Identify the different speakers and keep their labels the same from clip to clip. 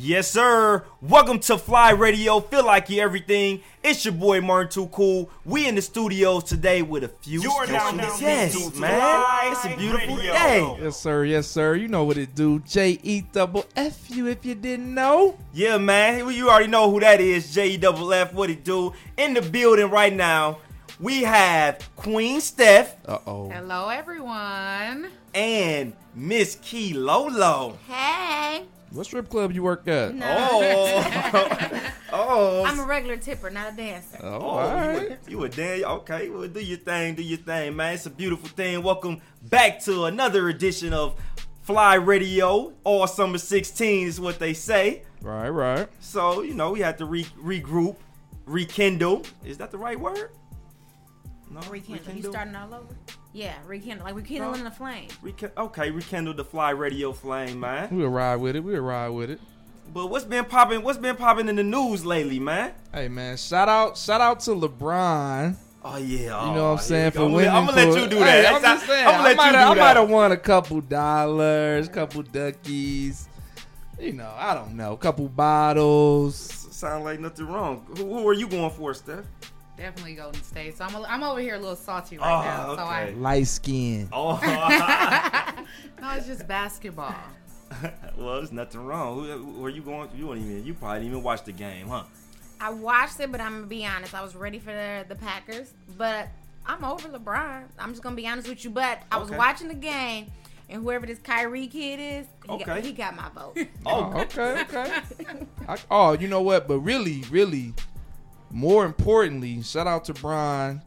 Speaker 1: Yes, sir. Welcome to FLYE Radio. Feel like you everything. It's your boy Martin Too Cool. We in the studios today with a few.
Speaker 2: You are now
Speaker 1: special
Speaker 2: listening
Speaker 1: guests, man.
Speaker 2: Fly
Speaker 1: It's a beautiful
Speaker 2: Radio.
Speaker 1: day.
Speaker 3: Yes, sir. Yes, sir. You know what it do. J E double F you if you didn't know.
Speaker 1: Yeah, man. You already know who that is. J E double F. What it do? In the building right now. We have Queen Steph
Speaker 3: Uh oh.
Speaker 4: Hello, everyone.
Speaker 1: and Miss Key Lolo.
Speaker 4: Hey.
Speaker 3: What strip club you work at?
Speaker 1: Oh, oh.
Speaker 4: I'm a regular tipper, not a dancer.
Speaker 3: Oh,
Speaker 1: Oh,
Speaker 3: all right.
Speaker 1: you, a, you a damn okay? Well, do your thing, do your thing, man. It's a beautiful thing. Welcome back to another edition of FLYE Radio. All summer 16 is what they say.
Speaker 3: Right, right.
Speaker 1: So you know we had to re- regroup, rekindle. Is that the right word? No,
Speaker 4: Rekindle. You starting all over? Yeah, rekindle. Like rekindling the flame.
Speaker 1: Reki- okay, rekindle the FLYE Radio flame, man.
Speaker 3: We'll ride with it. We'll ride with it.
Speaker 1: But what's been popping? What's been popping in the news lately, man?
Speaker 3: Hey man, shout out, shout out to LeBron.
Speaker 1: Oh yeah,
Speaker 3: You know oh, what I'm saying for
Speaker 1: I'm
Speaker 3: winning.
Speaker 1: I'm gonna let you do
Speaker 3: Hey,
Speaker 1: that.
Speaker 3: I'm just saying.
Speaker 1: I'm gonna let
Speaker 3: might
Speaker 1: you
Speaker 3: have-
Speaker 1: do
Speaker 3: I might have won a couple dollars, couple duckies. You know, I don't know, A couple bottles.
Speaker 1: Sound like nothing wrong. Who, who are you going for, Steph?
Speaker 4: Definitely Golden State. So I'm, a, I'm over here a little salty
Speaker 1: Oh,
Speaker 4: right now. So
Speaker 1: okay.
Speaker 3: Light skin.
Speaker 1: Oh,
Speaker 4: I, no, it's just basketball.
Speaker 1: well, there's nothing wrong. Who, who you going? You don't even. You probably didn't even watch the game, huh?
Speaker 4: I watched it, but I'm gonna be honest. I was ready for the, the Packers, but I'm over LeBron. I'm just gonna be honest with you. But I was
Speaker 1: Okay.
Speaker 4: watching the game, and whoever this Kyrie kid is, he,
Speaker 1: Okay.
Speaker 4: got, he got my vote.
Speaker 3: Oh. oh, okay, okay. I, oh, you know what? But really, really, more importantly, shout out to Brian.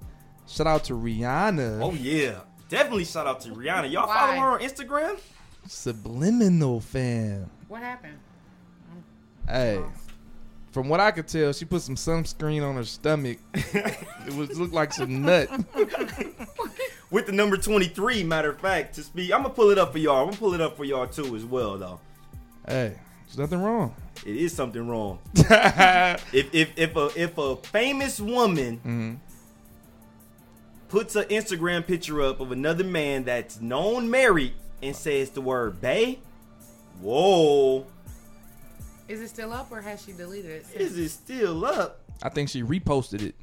Speaker 3: Shout out to Rihanna.
Speaker 1: Oh yeah, definitely shout out to Rihanna. Y'all
Speaker 4: Why?
Speaker 1: follow her on Instagram?
Speaker 3: Subliminal fam.
Speaker 4: what happened?
Speaker 3: Hey, from what I could tell, she put some sunscreen on her stomach. it was looked like some nut.
Speaker 1: With the number 23, matter of fact, to speak. I'm gonna pull it up for y'all. I'm gonna pull it up for y'all too as well, though.
Speaker 3: Hey, there's nothing wrong.
Speaker 1: It is something wrong. if if if a if a famous woman
Speaker 3: Mhm.
Speaker 1: puts an Instagram picture up of another man that's known married and says the word "bae," whoa,
Speaker 4: Is it still up or has she deleted it?
Speaker 1: is it still up?
Speaker 3: I think she reposted it.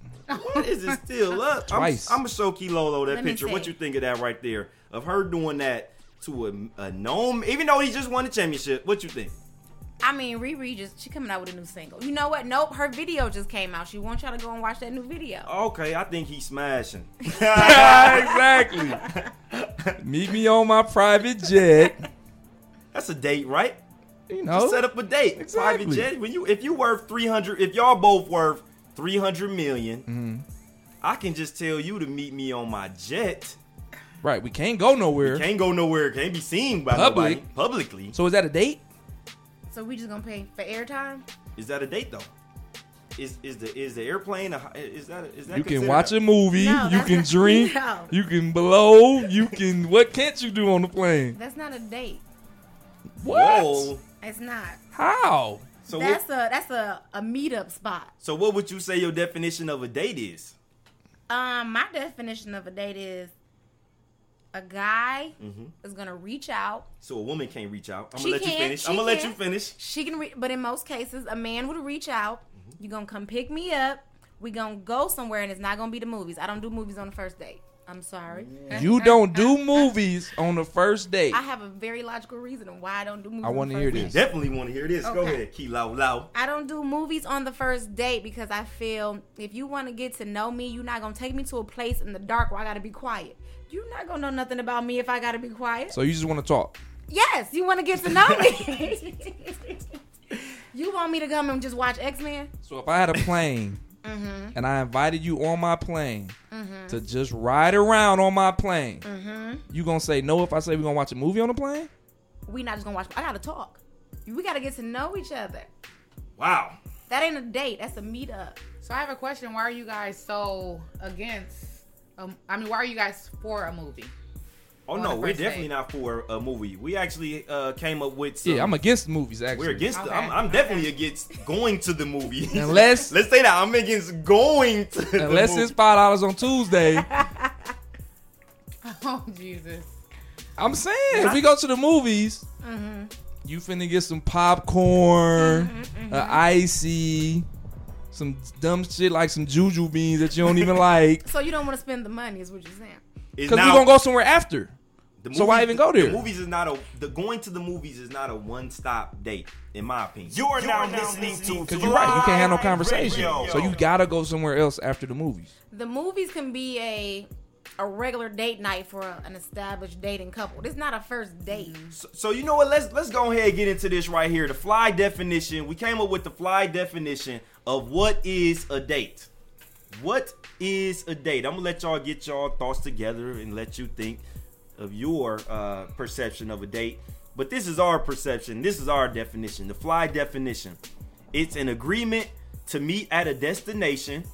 Speaker 1: Is it still up?
Speaker 3: Twice.
Speaker 1: I'm, I'm gonna show Kilolo that
Speaker 4: Let
Speaker 1: picture. What you think of that right there? Of her doing that to a, a known, even though he just won the championship. What you think?
Speaker 4: I mean, Riri just she coming out with a new single. You know what? Nope, her video just came out. She wants y'all to go and watch that new video.
Speaker 1: Okay, I think he's smashing.
Speaker 3: exactly. Meet me on my private jet.
Speaker 1: That's a date, right?
Speaker 3: You know,
Speaker 1: Just set up a date. Private jet. When you if you worth three hundred, if y'all both worth three hundred million,
Speaker 3: Mm-hmm.
Speaker 1: I can just tell you to meet me on my jet.
Speaker 3: right? We can't go nowhere.
Speaker 1: Can't go nowhere. Can't be seen by
Speaker 3: Public.
Speaker 1: nobody publicly.
Speaker 3: So is that a date?
Speaker 4: So we just gonna pay for airtime?
Speaker 1: Is that a date though? Is is the is the airplane? A, is that is that
Speaker 3: You can watch
Speaker 1: a-
Speaker 3: a movie.
Speaker 4: No,
Speaker 3: you
Speaker 4: that's
Speaker 3: can
Speaker 4: not-
Speaker 3: drink.
Speaker 4: no.
Speaker 3: You can blow. You can. What can't you do on the plane?
Speaker 4: That's not a date.
Speaker 3: What?
Speaker 1: Whoa.
Speaker 4: It's not.
Speaker 3: How?
Speaker 1: So
Speaker 4: That's
Speaker 1: what,
Speaker 4: a that's a, a meetup spot.
Speaker 1: so what would you say your definition of a date is?
Speaker 4: Um, my definition of a date is a guy
Speaker 1: Mm-hmm.
Speaker 4: is gonna reach out.
Speaker 1: So a woman can't reach out. I'm
Speaker 4: She
Speaker 1: gonna let you finish. I'm gonna let you finish.
Speaker 4: She can, re- but in most cases, a man would reach out.
Speaker 1: Mm-hmm.
Speaker 4: You gonna come pick me up. We gonna go somewhere, and it's not gonna be the movies. I don't do movies on the first date. I'm sorry.
Speaker 3: You don't do movies on the first date.
Speaker 4: I have a very logical reason of why I don't do movies.
Speaker 3: I wanna
Speaker 4: first
Speaker 3: hear
Speaker 4: date.
Speaker 3: this.
Speaker 1: Definitely want to hear this. Go
Speaker 4: ahead,
Speaker 1: ahead, Kilo Lau.
Speaker 4: I don't do movies on the first date because I feel if you want to get to know me, you're not gonna take me to a place in the dark where I gotta be quiet. You're not gonna know nothing about me if I gotta be quiet.
Speaker 3: so you just want to talk.
Speaker 4: yes, you want to get to know me. you want me to come and just watch X Men?
Speaker 3: So if I had a plane
Speaker 4: Mm-hmm.
Speaker 3: and I invited you on my plane to just ride around on my plane,
Speaker 4: Mm-hmm.
Speaker 3: you gonna say no if I say we're gonna watch a movie on the plane?
Speaker 4: We not just gonna watch. I gotta talk. We gotta get to know each other.
Speaker 1: Wow.
Speaker 4: That ain't a date. That's a meetup.
Speaker 2: So I have a question. Why are you guys so against? Um, I mean, why are you guys for a movie?
Speaker 1: Oh no, we're definitely
Speaker 2: date.
Speaker 1: not for a movie. We actually uh, came up with. Some,
Speaker 3: Yeah, I'm against movies. Actually,
Speaker 1: We're against. The, I'm, I'm definitely against going to the movie.
Speaker 3: Unless-
Speaker 1: let's say that I'm against going to. the
Speaker 3: unless
Speaker 1: movie.
Speaker 3: it's five dollars on Tuesday.
Speaker 2: Oh Jesus!
Speaker 3: I'm saying if we go to the movies,
Speaker 4: Mm-hmm.
Speaker 3: you finna get some popcorn, uh, icy, some dumb shit like some juju beans that you don't even like.
Speaker 4: So you don't want to spend the money, is what you're saying.
Speaker 3: Because
Speaker 1: we're
Speaker 3: gonna go somewhere after.
Speaker 1: the
Speaker 3: so why even go there?
Speaker 1: The movies is not a. The going to the movies is not a one stop date, in my opinion.
Speaker 5: You are now listening to
Speaker 3: Because you're right, you can't have no conversation.
Speaker 5: Radio.
Speaker 3: So you gotta go somewhere else after the movies.
Speaker 4: The movies can be a a regular date night for a, an established dating couple. This is not a first date.
Speaker 1: So, so you know what? Let's let's go ahead and get into this right here. The fly definition. We came up with the fly definition of what is a date. What is a date? I'm gonna let y'all get y'all thoughts together and let you think of your uh, perception of a date. But this is our perception. This is our definition. The fly definition. It's an agreement to meet at a destination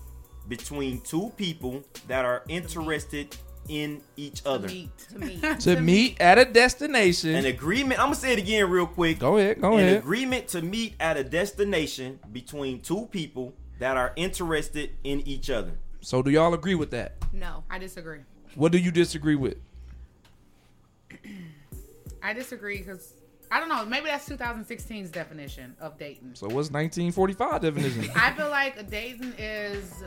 Speaker 1: between two people that are interested in each other.
Speaker 2: Meat.
Speaker 4: To me,
Speaker 3: To meet at a destination.
Speaker 1: An agreement. I'm gonna say it again real quick.
Speaker 3: go ahead, go
Speaker 1: An
Speaker 3: ahead.
Speaker 1: An agreement to meet at a destination between two people that are interested in each other.
Speaker 3: So do y'all agree with that?
Speaker 4: no.
Speaker 2: I disagree.
Speaker 3: What do you disagree with?
Speaker 2: I disagree because I don't know. Maybe that's 2016's definition of dating.
Speaker 3: So what's 1945 definition?
Speaker 2: I feel like a dating is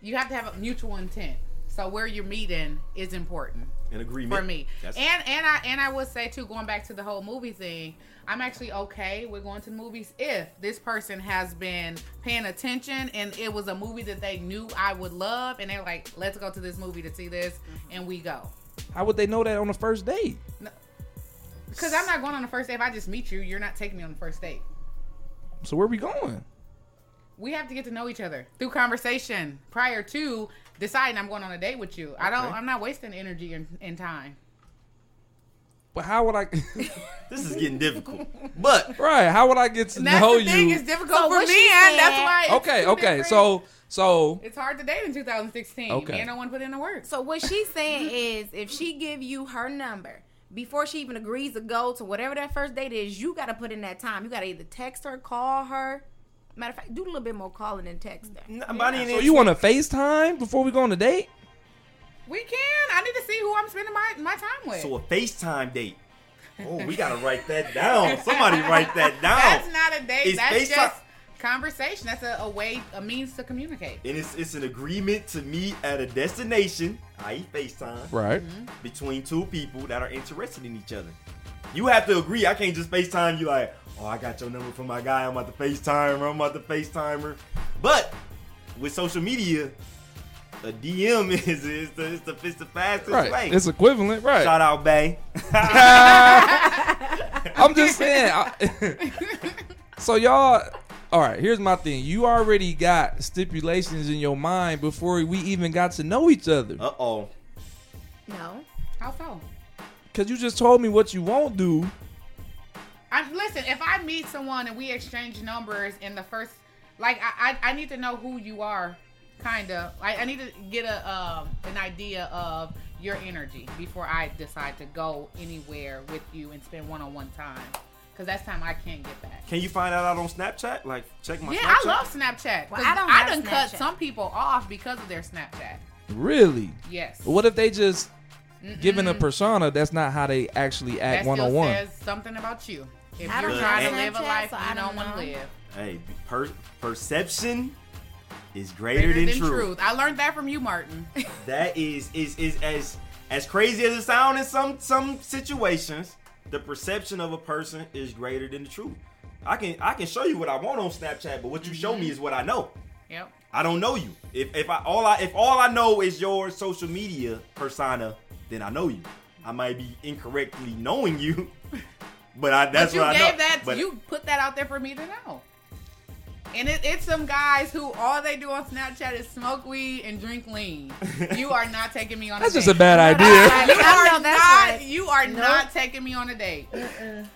Speaker 2: you have to have a mutual intent. So where you're meeting is important
Speaker 1: An agreement
Speaker 2: for me.
Speaker 1: That's-
Speaker 2: And and I and I would say too, going back to the whole movie thing, I'm actually okay with going to the movies if this person has been paying attention and it was a movie that they knew I would love, and they're like, "Let's go to this movie to see this," and we go.
Speaker 3: How would they know that on the first date?
Speaker 2: No, Because I'm not going on the first date. If I just meet you, you're not taking me on the first date.
Speaker 3: So where are we going?
Speaker 2: We have to get to know each other through conversation prior to deciding I'm going on a date with you. I don't. I'm not wasting energy and, and time.
Speaker 3: But how would I?
Speaker 1: this is getting difficult. But
Speaker 3: right? How would I get to
Speaker 2: And that's
Speaker 3: know
Speaker 2: the thing.
Speaker 3: you?
Speaker 2: It's difficult
Speaker 4: So
Speaker 2: for me,
Speaker 4: she
Speaker 2: and that's why. It's
Speaker 3: okay, okay.
Speaker 2: different-
Speaker 3: So so
Speaker 2: it's hard to date in 2016.
Speaker 3: Okay.
Speaker 2: Man, don't want to put in the work.
Speaker 4: So what she's saying is, if she give you her number before she even agrees to go to whatever that first date is, you got to put in that time. You got to either text her, call her. Matter of fact, do a little bit more calling and texting.
Speaker 1: n- but
Speaker 3: so you want to FaceTime before we go on a date?
Speaker 2: we can. I need to see who I'm spending my, my time with.
Speaker 1: so a FaceTime date. Oh, we gotta write that down. Somebody write that down.
Speaker 2: that's not a date.
Speaker 1: It's
Speaker 2: that's
Speaker 1: FaceTime-
Speaker 2: just conversation. That's a, a way, a means to communicate.
Speaker 1: and it's it's an agreement to meet at a destination, i.e. FaceTime,
Speaker 3: Right.
Speaker 1: between two people that are interested in each other. You have to agree. I can't just FaceTime you like, oh, I got your number from my guy. I'm about to FaceTime her. I'm about to FaceTime her. But with social media, a DM is, is, the, is, the, is the fastest
Speaker 3: Right.
Speaker 1: way.
Speaker 3: It's equivalent. Right.
Speaker 1: Shout out, Bay.
Speaker 3: I'm just saying. I- so y'all, all right. Here's my thing. You already got stipulations in your mind before we even got to know each other.
Speaker 1: Uh oh.
Speaker 4: No.
Speaker 2: How so?
Speaker 3: Cause you just told me what you won't do.
Speaker 2: I'm listen. If I meet someone and we exchange numbers in the first, like I, I, I need to know who you are, kind of. I, I need to get a um an idea of your energy before I decide to go anywhere with you and spend one on one time. Cause that's time I can't get back.
Speaker 1: Can you find that out on Snapchat? Like, check my
Speaker 2: Yeah,
Speaker 1: Snapchat.
Speaker 2: I love Snapchat.
Speaker 4: Well,
Speaker 2: 'cause
Speaker 4: I don't
Speaker 2: I
Speaker 4: have
Speaker 2: done cut some people off because of their Snapchat.
Speaker 3: Really?
Speaker 2: Yes.
Speaker 3: What if they just given a persona that's not how they actually act one on one?
Speaker 2: says something about you. If
Speaker 4: I
Speaker 2: you're
Speaker 4: don't
Speaker 2: trying to live a life
Speaker 4: so
Speaker 2: you
Speaker 4: I
Speaker 2: don't
Speaker 4: don't
Speaker 2: want to live.
Speaker 1: Hey, per- perception is greater,
Speaker 2: Greater
Speaker 1: than, truth.
Speaker 2: I learned that from you, Martin.
Speaker 1: That is is is as as crazy as it sounds in some some situations. The perception of a person is greater than the truth. I can I can show you what I want on Snapchat, but what you show me mm-hmm. is what I know.
Speaker 2: yep.
Speaker 1: I don't know you. If if I all I if all I know is your social media persona, then I know you. I might be incorrectly knowing you, but I that's
Speaker 2: but you
Speaker 1: what I
Speaker 2: gave
Speaker 1: know.
Speaker 2: that
Speaker 1: but
Speaker 2: you put that out there for me to know. And it, it's some guys who all they do on Snapchat is smoke weed and drink lean. You are not taking me on
Speaker 3: That's
Speaker 2: a date.
Speaker 3: That's just a bad idea.
Speaker 2: You are
Speaker 4: know
Speaker 2: not.
Speaker 4: right.
Speaker 2: You are
Speaker 4: Nope.
Speaker 2: not taking me on a date.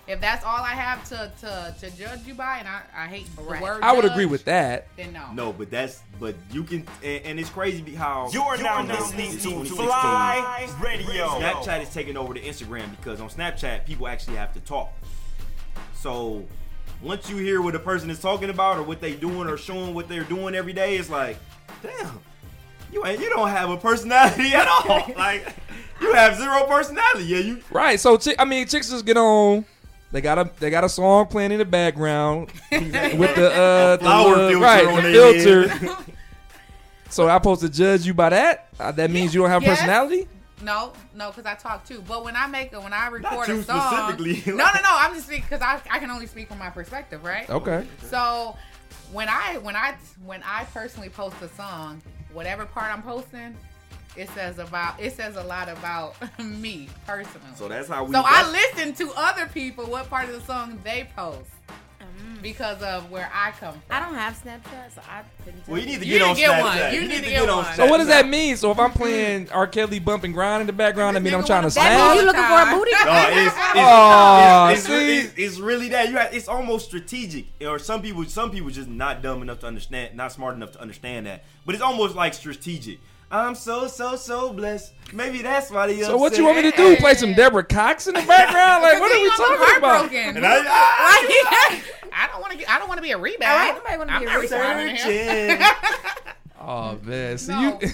Speaker 2: If that's all I have to to, to judge you by, and I, I hate the
Speaker 4: Right.
Speaker 2: word.
Speaker 3: I would
Speaker 2: judge,
Speaker 3: agree with that.
Speaker 2: Then no.
Speaker 1: No, but that's but you can and, and it's crazy how
Speaker 5: You are now
Speaker 1: you
Speaker 5: listening to
Speaker 1: 2016,
Speaker 5: FLYE Radio.
Speaker 1: Snapchat is taking over the Instagram because on Snapchat people actually have to talk. So once you hear what a person is talking about or what they doing or showing what they're doing every day, it's like, damn, you ain't you don't have a personality at all. like you have zero personality. Yeah, you
Speaker 3: Right. So chi- I mean, chicks just get on. They got a they got a song playing in the background with the uh the
Speaker 1: flower
Speaker 3: little-
Speaker 1: filter
Speaker 3: right
Speaker 1: on
Speaker 3: the filter.
Speaker 1: head.
Speaker 3: So I'm supposed to judge you by that? Uh, that means you don't have
Speaker 2: Yes.
Speaker 3: personality?
Speaker 2: No, no, because I talk too. But when I make a when I record
Speaker 1: you
Speaker 2: a song,
Speaker 1: specifically.
Speaker 2: no, no, no. I'm just speaking because I, I can only speak from my perspective, right?
Speaker 3: Okay.
Speaker 2: So when I when I when I personally post a song, whatever part I'm posting, it says about it says a lot about me personally.
Speaker 1: So that's how we
Speaker 2: So I listen to other people what part of the song they post. Because of where I come from.
Speaker 4: I don't have Snapchat, so I couldn't tell
Speaker 1: Well, you need to
Speaker 2: You
Speaker 1: get
Speaker 2: need
Speaker 1: on
Speaker 2: get
Speaker 1: Snapchat.
Speaker 2: one. You need to get
Speaker 1: on
Speaker 2: one.
Speaker 3: So what does that mean? So if I'm playing R. Kelly bump and grind in the background, I mean I'm trying to
Speaker 2: wanna-
Speaker 4: That
Speaker 2: All
Speaker 4: you looking for a booty?
Speaker 1: No, it's, it's,
Speaker 3: Aw,
Speaker 1: it's, it's,
Speaker 3: see?
Speaker 1: it's, it's really that you have, it's almost strategic or some people some people just not dumb enough to understand not smart enough to understand that but it's almost like strategic i'm so so so blessed maybe that's why they
Speaker 3: So what you want me to do? Play some Deborah Cox in the background? Like what are we talking about?
Speaker 1: and I, I,
Speaker 2: I don't want to. I don't want to be a
Speaker 4: All
Speaker 2: rebound.
Speaker 4: right, nobody wanna be a rebound.
Speaker 2: responding to him.
Speaker 1: searching.
Speaker 3: Oh man, see
Speaker 2: No.
Speaker 3: you.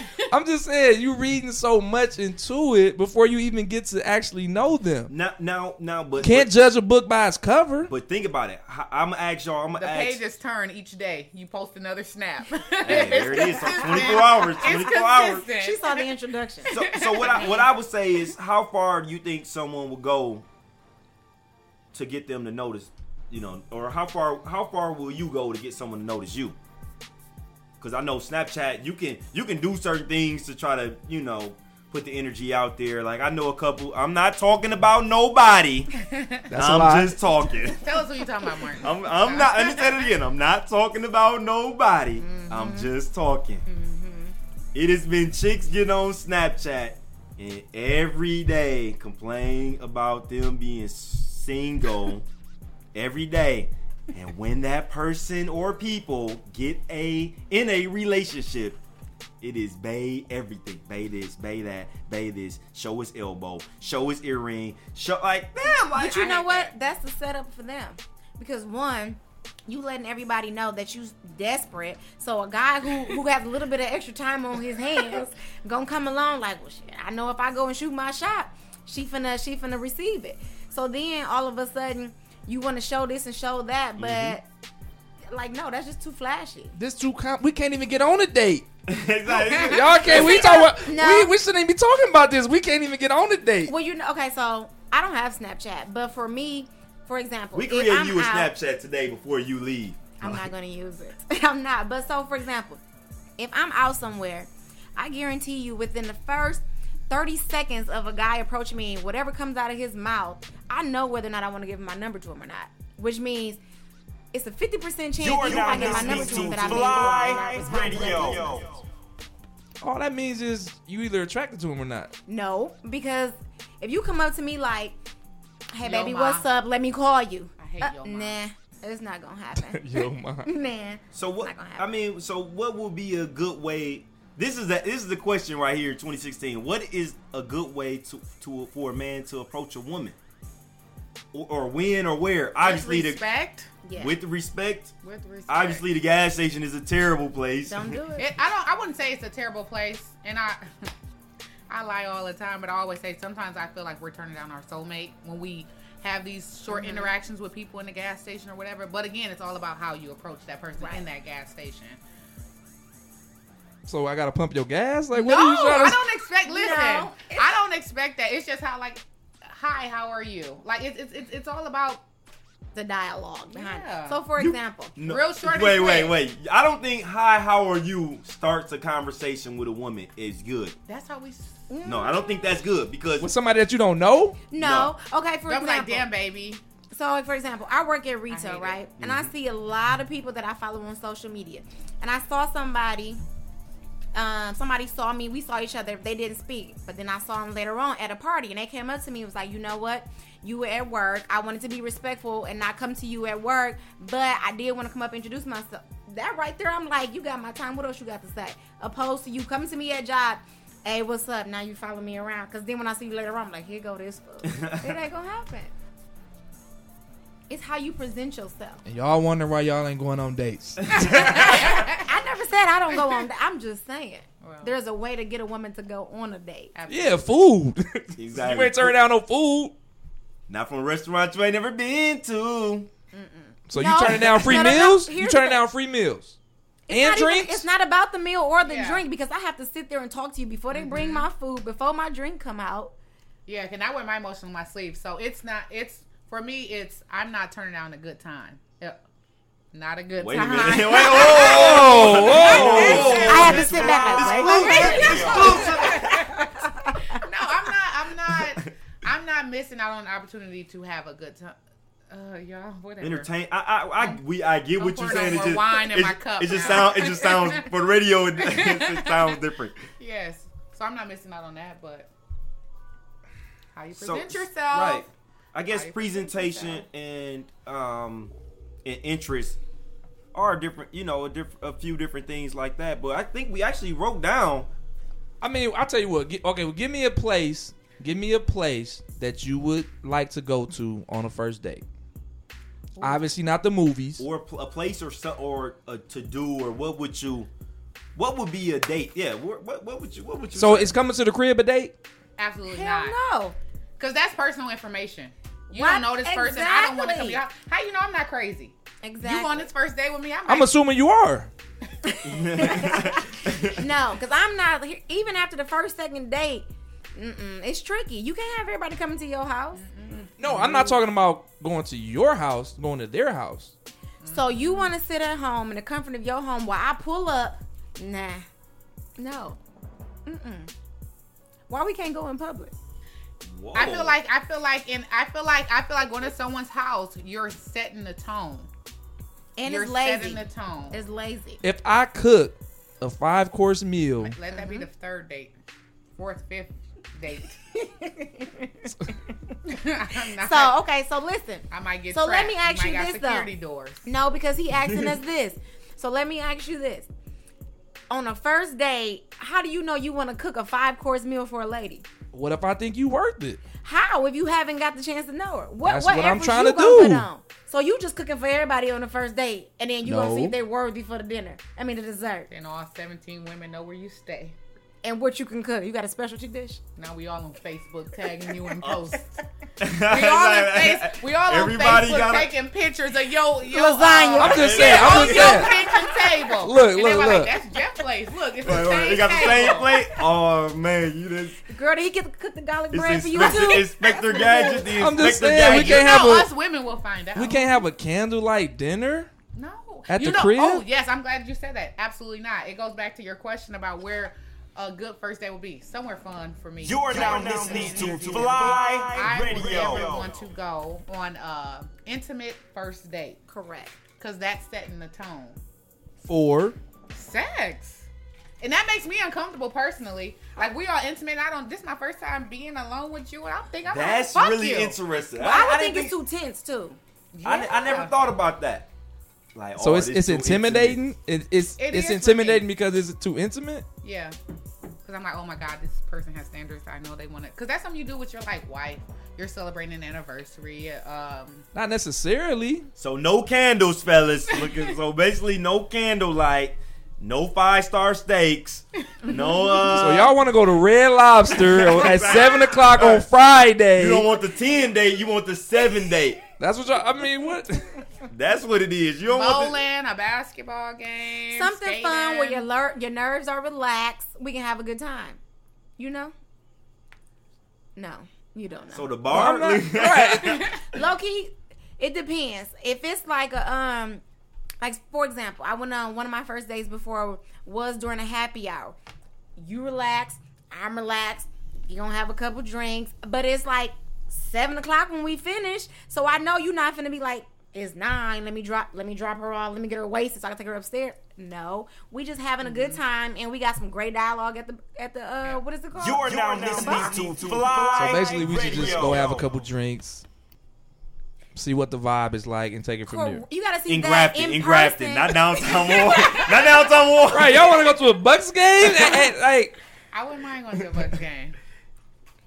Speaker 3: I'm just saying you reading so much into it before you even get to actually know them.
Speaker 1: now now now but
Speaker 3: Can't
Speaker 1: but,
Speaker 3: judge a book by its cover.
Speaker 1: but think about it I'm gonna ask y'all i'm
Speaker 2: The
Speaker 1: gonna ask
Speaker 2: pages turn each day. You post another snap.
Speaker 1: hey, there it is so 24 hours 24 hours
Speaker 2: consistent.
Speaker 4: She saw the introduction.
Speaker 1: so, so what I what I would say is, how far do you think someone will go to get them to notice, you know, or how far how far will you go to get someone to notice you? Because I know Snapchat, you can you can do certain things to try to you know put the energy out there. Like I know a couple. I'm not talking about nobody.
Speaker 3: That's a
Speaker 1: I'm
Speaker 3: lie.
Speaker 1: just talking.
Speaker 2: Tell us who you talking about, Martin.
Speaker 1: I'm, I'm not. Let me say it again. I'm not talking about nobody. Mm-hmm. I'm just talking. Mm-hmm. It has been chicks get on Snapchat and every day complain about them being single every day. And when that person or people get a in a relationship, it is bae everything. Bae this, bae that, bae this. Show his elbow, show his earring, show like damn. Like
Speaker 4: But you
Speaker 2: I
Speaker 4: know what?
Speaker 2: that.
Speaker 4: That's the setup for them. Because one, you letting everybody know that you desperate. So a guy who who has a little bit of extra time on his hands gonna come along like, well, shit, I know if I go and shoot my shot, she finna she finna receive it. So then all of a sudden you want to show this and show that, mm-hmm. but like no, that's just too flashy.
Speaker 3: This too com- we can't even get on a date.
Speaker 1: exactly.
Speaker 3: Y'all can't. We talk about.
Speaker 4: No.
Speaker 3: We, we shouldn't even be talking about this. We can't even get on a date.
Speaker 4: Well, you know, okay, so I don't have Snapchat, but for me, for example,
Speaker 1: We
Speaker 4: if
Speaker 1: create
Speaker 4: I'm
Speaker 1: you a
Speaker 4: out-
Speaker 1: Snapchat today before you leave.
Speaker 4: I'm not gonna use it. I'm not. But so, for example, if I'm out somewhere, I guarantee you within the first 30 seconds of a guy approaching me, whatever comes out of his mouth, I know whether or not I want to give my number to him or not. Which means it's a 50% chance
Speaker 5: You are
Speaker 4: if I get my number to
Speaker 5: to
Speaker 4: him that I may
Speaker 5: Fly
Speaker 4: not respond to that person.
Speaker 5: Radio.
Speaker 3: All that means is you either attracted to him or not.
Speaker 4: No, because if you come up to me like, "Hey,
Speaker 2: Yo,
Speaker 4: baby,
Speaker 2: ma.
Speaker 4: what's up? Let me call you,"
Speaker 2: I hate
Speaker 4: Uh,
Speaker 2: yo, ma.
Speaker 4: nah, it's not gonna happen.
Speaker 3: Yo, man.
Speaker 4: nah.
Speaker 1: So what?
Speaker 4: Not gonna
Speaker 1: I mean, so what would be a good way? This is a, this is the question right here, 2016. What is a good way to to for a man to approach a woman, or, or when or where? Obviously,
Speaker 2: with
Speaker 1: the
Speaker 2: respect.
Speaker 4: Yeah.
Speaker 1: with respect.
Speaker 2: With respect.
Speaker 1: Obviously, the gas station is a terrible place.
Speaker 4: don't do it.
Speaker 2: It, I don't. I wouldn't say it's a terrible place, and I. I lie all the time, but I always say sometimes I feel like we're turning down our soulmate when we have these short
Speaker 4: Mm-hmm.
Speaker 2: interactions with people in the gas station or whatever. But again, it's all about how you approach that person
Speaker 4: Right.
Speaker 2: in that gas station.
Speaker 3: So I gotta pump your gas? Like
Speaker 2: No,
Speaker 3: what are you trying to I
Speaker 2: don't expect. Listen,
Speaker 4: No.
Speaker 2: I don't expect that. It's just how like, hi, how are you? Like it's it's it's, it's all about
Speaker 4: the dialogue behind
Speaker 2: Yeah.
Speaker 4: it. So, for example,
Speaker 1: No-
Speaker 2: Real short and
Speaker 1: Wait, wait, wait. I don't think "Hi, how are you" starts a conversation with a woman is good.
Speaker 2: that's how we. s-
Speaker 1: No, I don't think that's good because
Speaker 3: With somebody that you don't know?
Speaker 4: no. Okay, for
Speaker 2: I'm
Speaker 4: example,
Speaker 2: like, damn, baby.
Speaker 4: So, for example, I work at retail,
Speaker 2: hate it.
Speaker 4: right? And I mm-hmm. see a lot of people that I follow on social media. And I saw somebody, um, somebody saw me. We saw each other. They didn't speak, but then I saw them later on at a party, and they came up to me. and Was like, you know what? You were at work. I wanted to be respectful and not come to you at work, but I did want to come up and introduce myself. That right there, I'm like, you got my time. What else you got to say? Opposed to you coming to me at job. Hey, what's up? Now you follow me around. Cause then when I see you later on, I'm like, here go this fool. it ain't gonna happen. It's how you present yourself.
Speaker 3: And y'all wonder why y'all ain't going on dates.
Speaker 4: I never said I don't go on. I'm just saying.
Speaker 2: Well.
Speaker 4: There's a way to get a woman to go on a date.
Speaker 3: yeah, food.
Speaker 1: Exactly.
Speaker 3: you ain't turn down no food.
Speaker 1: Not from a restaurant you ain't never been to.
Speaker 3: So
Speaker 4: No,
Speaker 3: you turning down free
Speaker 4: no, no, no.
Speaker 3: meals? You
Speaker 4: Here's
Speaker 3: turning
Speaker 4: the-
Speaker 3: down free meals
Speaker 4: It's
Speaker 3: and
Speaker 4: not even-
Speaker 3: drinks?
Speaker 4: it's not about the meal or the
Speaker 2: Yeah.
Speaker 4: drink because I have to sit there and talk to you before they bring mm-hmm. my food, before my drink come out.
Speaker 2: Yeah, can I wear my emotion on my sleeve? So it's not. It's for me. It's I'm not turning down a good time. Yep. Not a good
Speaker 1: Wait a
Speaker 2: time.
Speaker 1: minute. Wait, oh,
Speaker 3: oh, whoa.
Speaker 4: I have to sit back like,
Speaker 2: no, I'm not. I'm not. I'm not missing out on the opportunity to have a good time. Uh, y'all, whatever.
Speaker 1: Entertain. I, I, I, we, I get what
Speaker 2: I'm
Speaker 1: you're saying.
Speaker 2: no
Speaker 1: It just,
Speaker 2: wine in
Speaker 1: it,
Speaker 2: my cup
Speaker 1: it just sounds, it just sounds for the radio. It, it sounds different.
Speaker 2: Yes. So I'm not missing out on that, but how you
Speaker 1: So-
Speaker 2: present yourself.
Speaker 1: Right. I guess
Speaker 2: How present
Speaker 1: presentation
Speaker 2: yourself.
Speaker 1: and um and interest are different. You know, a diff- a few different things like that. But I think we actually wrote down.
Speaker 3: I mean, I'll tell you what. gi- Okay, well, give me a place. Give me a place that you would like to go to on a first date. Obviously, not the movies.
Speaker 1: or a place or so, or a to do or what would you what would be a date yeah what, what, what would you what would you
Speaker 3: So
Speaker 1: say?
Speaker 3: it's coming to the crib a date.
Speaker 2: Absolutely
Speaker 4: hell
Speaker 2: not.
Speaker 4: no.
Speaker 2: Because that's personal information. You
Speaker 4: What?
Speaker 2: don't know this person. I don't want to come to your house. How you know I'm not crazy?
Speaker 4: Exactly.
Speaker 2: You on this first day with me? I'm,
Speaker 3: I'm
Speaker 2: like,
Speaker 3: assuming you are.
Speaker 4: No, because I'm not. Even after the first, second date, mm-mm, it's tricky. You can't have everybody coming to your house.
Speaker 3: No, I'm not talking about going to your house, going to their house.
Speaker 4: So you want to sit at home in the comfort of your home while I pull up? Nah, no. Mm-mm. Why we can't go in public?
Speaker 1: Whoa.
Speaker 2: I feel like I feel like and I feel like I feel like going to someone's house, you're setting the tone.
Speaker 4: And
Speaker 2: you're
Speaker 4: it's lazy.
Speaker 2: setting the tone.
Speaker 4: It's lazy.
Speaker 3: If I cook a five course meal,
Speaker 2: Let that be the mm-hmm. third date, fourth, fifth date. I'm not-
Speaker 4: So okay, so listen.
Speaker 2: I might get.
Speaker 4: so let me ask
Speaker 2: might
Speaker 4: you this, though.
Speaker 2: security doors.
Speaker 4: No, because he asking us this. So let me ask you this. On a first date, how do you know you want to cook a five course meal for a lady?
Speaker 3: What if I think you worth it?
Speaker 4: How if you haven't got the chance to know her? What,
Speaker 3: That's
Speaker 4: what,
Speaker 3: what I'm trying
Speaker 4: you
Speaker 3: to
Speaker 4: gonna
Speaker 3: do.
Speaker 4: So you just cooking for everybody on the first date, and then you gonna see if they're worthy for the dinner. I mean the dessert,
Speaker 2: And all 17 women know where you stay.
Speaker 4: And what you can cook. You got a specialty dish.
Speaker 2: Now we all on Facebook tagging you in posts.
Speaker 1: we
Speaker 2: We all on face, we all on Facebook
Speaker 1: got
Speaker 2: taking pictures of yo yo
Speaker 4: Lasagna.
Speaker 2: Uh,
Speaker 3: I'm just saying. I'm
Speaker 2: on
Speaker 3: just
Speaker 2: your
Speaker 3: saying.
Speaker 2: kitchen table.
Speaker 3: Look,
Speaker 2: and
Speaker 3: look,
Speaker 2: were
Speaker 3: look.
Speaker 2: Like, That's Jeff place. Look, it's
Speaker 1: Wait,
Speaker 2: the
Speaker 1: wait,
Speaker 2: same
Speaker 1: you got the same plate oh man you just
Speaker 4: Girl, did he get to cook the garlic
Speaker 1: it's
Speaker 4: bread for you too?
Speaker 1: inspector gadget the
Speaker 3: I'm just
Speaker 1: inspector
Speaker 3: saying, we can't have
Speaker 2: know,
Speaker 3: a-
Speaker 2: us women will find out.
Speaker 3: We can't have a candlelight dinner.
Speaker 2: No.
Speaker 3: At
Speaker 2: you
Speaker 3: the
Speaker 2: know,
Speaker 3: crib?
Speaker 2: Oh, yes. I'm glad you said that. Absolutely not. It goes back to your question about where a good first date would be. Somewhere fun for me.
Speaker 5: You're now listening to
Speaker 2: I
Speaker 5: Fly
Speaker 2: would never
Speaker 5: Radio.
Speaker 2: want to go on a intimate first date
Speaker 4: Correct.
Speaker 2: because that's setting the tone.
Speaker 3: For
Speaker 2: Sex. And that makes me uncomfortable personally. Like we are intimate. I don't. This is my first time being alone with you, and I think I'm
Speaker 1: that's
Speaker 2: gonna fuck
Speaker 1: really
Speaker 2: you.
Speaker 1: interesting
Speaker 4: Well, I would
Speaker 1: didn't
Speaker 4: think it's too tense too.
Speaker 1: I, I never thought about that like
Speaker 3: so
Speaker 1: oh,
Speaker 3: it's it's intimidating. It, it's
Speaker 2: It
Speaker 3: it's intimidating because it's too intimate.
Speaker 2: Yeah. Because I'm like, oh my God, this person has standards. I know they want it. Because that's something you do with your like wife. You're celebrating an anniversary. Um,
Speaker 3: Not necessarily.
Speaker 1: So no candles, fellas. Looking so basically no candlelight, no five star steaks, no. Uh,
Speaker 3: So y'all want to go to Red Lobster at seven o'clock on Friday?
Speaker 1: You don't want the ten date. You want the seven date.
Speaker 3: That's what y'all. I mean, what?
Speaker 1: That's what it is. You don't want
Speaker 2: bowling, a basketball game,
Speaker 4: Something fun where your ler- your nerves are relaxed. We can have a good time. You know? No, you don't know.
Speaker 1: So the bar.
Speaker 3: I'm not- right.
Speaker 4: Low key, it depends. If it's like a um, like for example, I went on one of my first days before was during a happy hour. You relax, I'm relaxed. You gonna have a couple drinks, but it's like seven o'clock when we finish. So I know you're not gonna be like, it's nine. Let me drop. Let me drop her off. Let me get her wasted so I can take her upstairs. No, we just having a good
Speaker 1: Mm-hmm.
Speaker 4: time and we got some great dialogue at the at the uh what is it called?
Speaker 5: You are now
Speaker 4: The
Speaker 5: listening
Speaker 4: bar.
Speaker 5: to Fly
Speaker 3: So basically, we should just go have a couple drinks, see what the vibe is like, and take it from
Speaker 4: Cor-
Speaker 3: there.
Speaker 4: You gotta see
Speaker 1: In
Speaker 4: that
Speaker 1: Grafton,
Speaker 4: in
Speaker 1: in Grafton, not downtown War, not downtown War.
Speaker 3: Right, y'all want to go to a Bucks game? and, and, like,
Speaker 2: I wouldn't mind going to a Bucks game.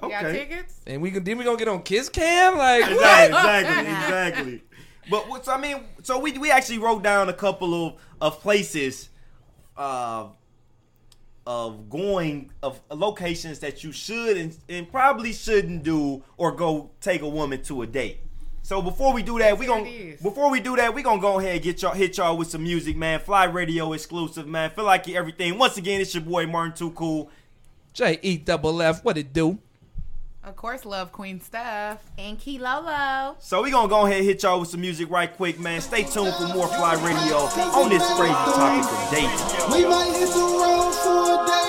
Speaker 2: You got
Speaker 1: Okay.
Speaker 2: tickets?
Speaker 3: and we can then we gonna get on Kiss Cam? Like, what?
Speaker 1: Exactly, exactly, exactly. But what's I mean, so we we actually wrote down a couple of of places, uh, of going of locations that you should and, and probably shouldn't do or go take a woman to a date. So before we do that, we
Speaker 2: Here
Speaker 1: gonna before we do that, we gonna go ahead and get y'all hit y'all with some music, man. FLYE Radio exclusive, man. Feel like everything. Once again, it's your boy Martin Too Cool.
Speaker 3: J E double F, what it do?
Speaker 2: Of course, love Queen Steph.
Speaker 4: and Key Lolo.
Speaker 1: So we gonna go ahead and hit y'all with some music right quick, man. Stay tuned for more FLYE Radio on this crazy topic of dating.
Speaker 6: We might hit the road for a day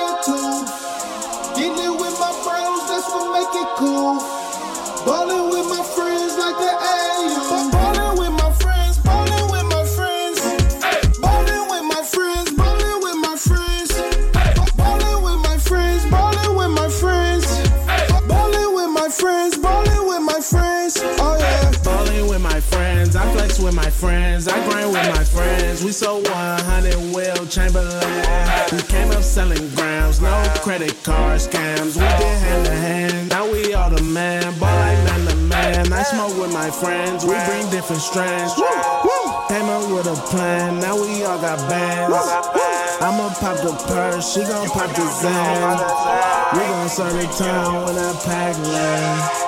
Speaker 6: friends.
Speaker 7: We sold 100 Wilt Chamberlain. We came up selling grams, no credit card scams. We did hand to hand, now we all the man. Ball like man to man. I smoke with my friends, we bring different strands. Came up with a plan, now we all got bands. I'ma pop the purse, she gon' pop the Zan. We gon' serve the town when I pack land.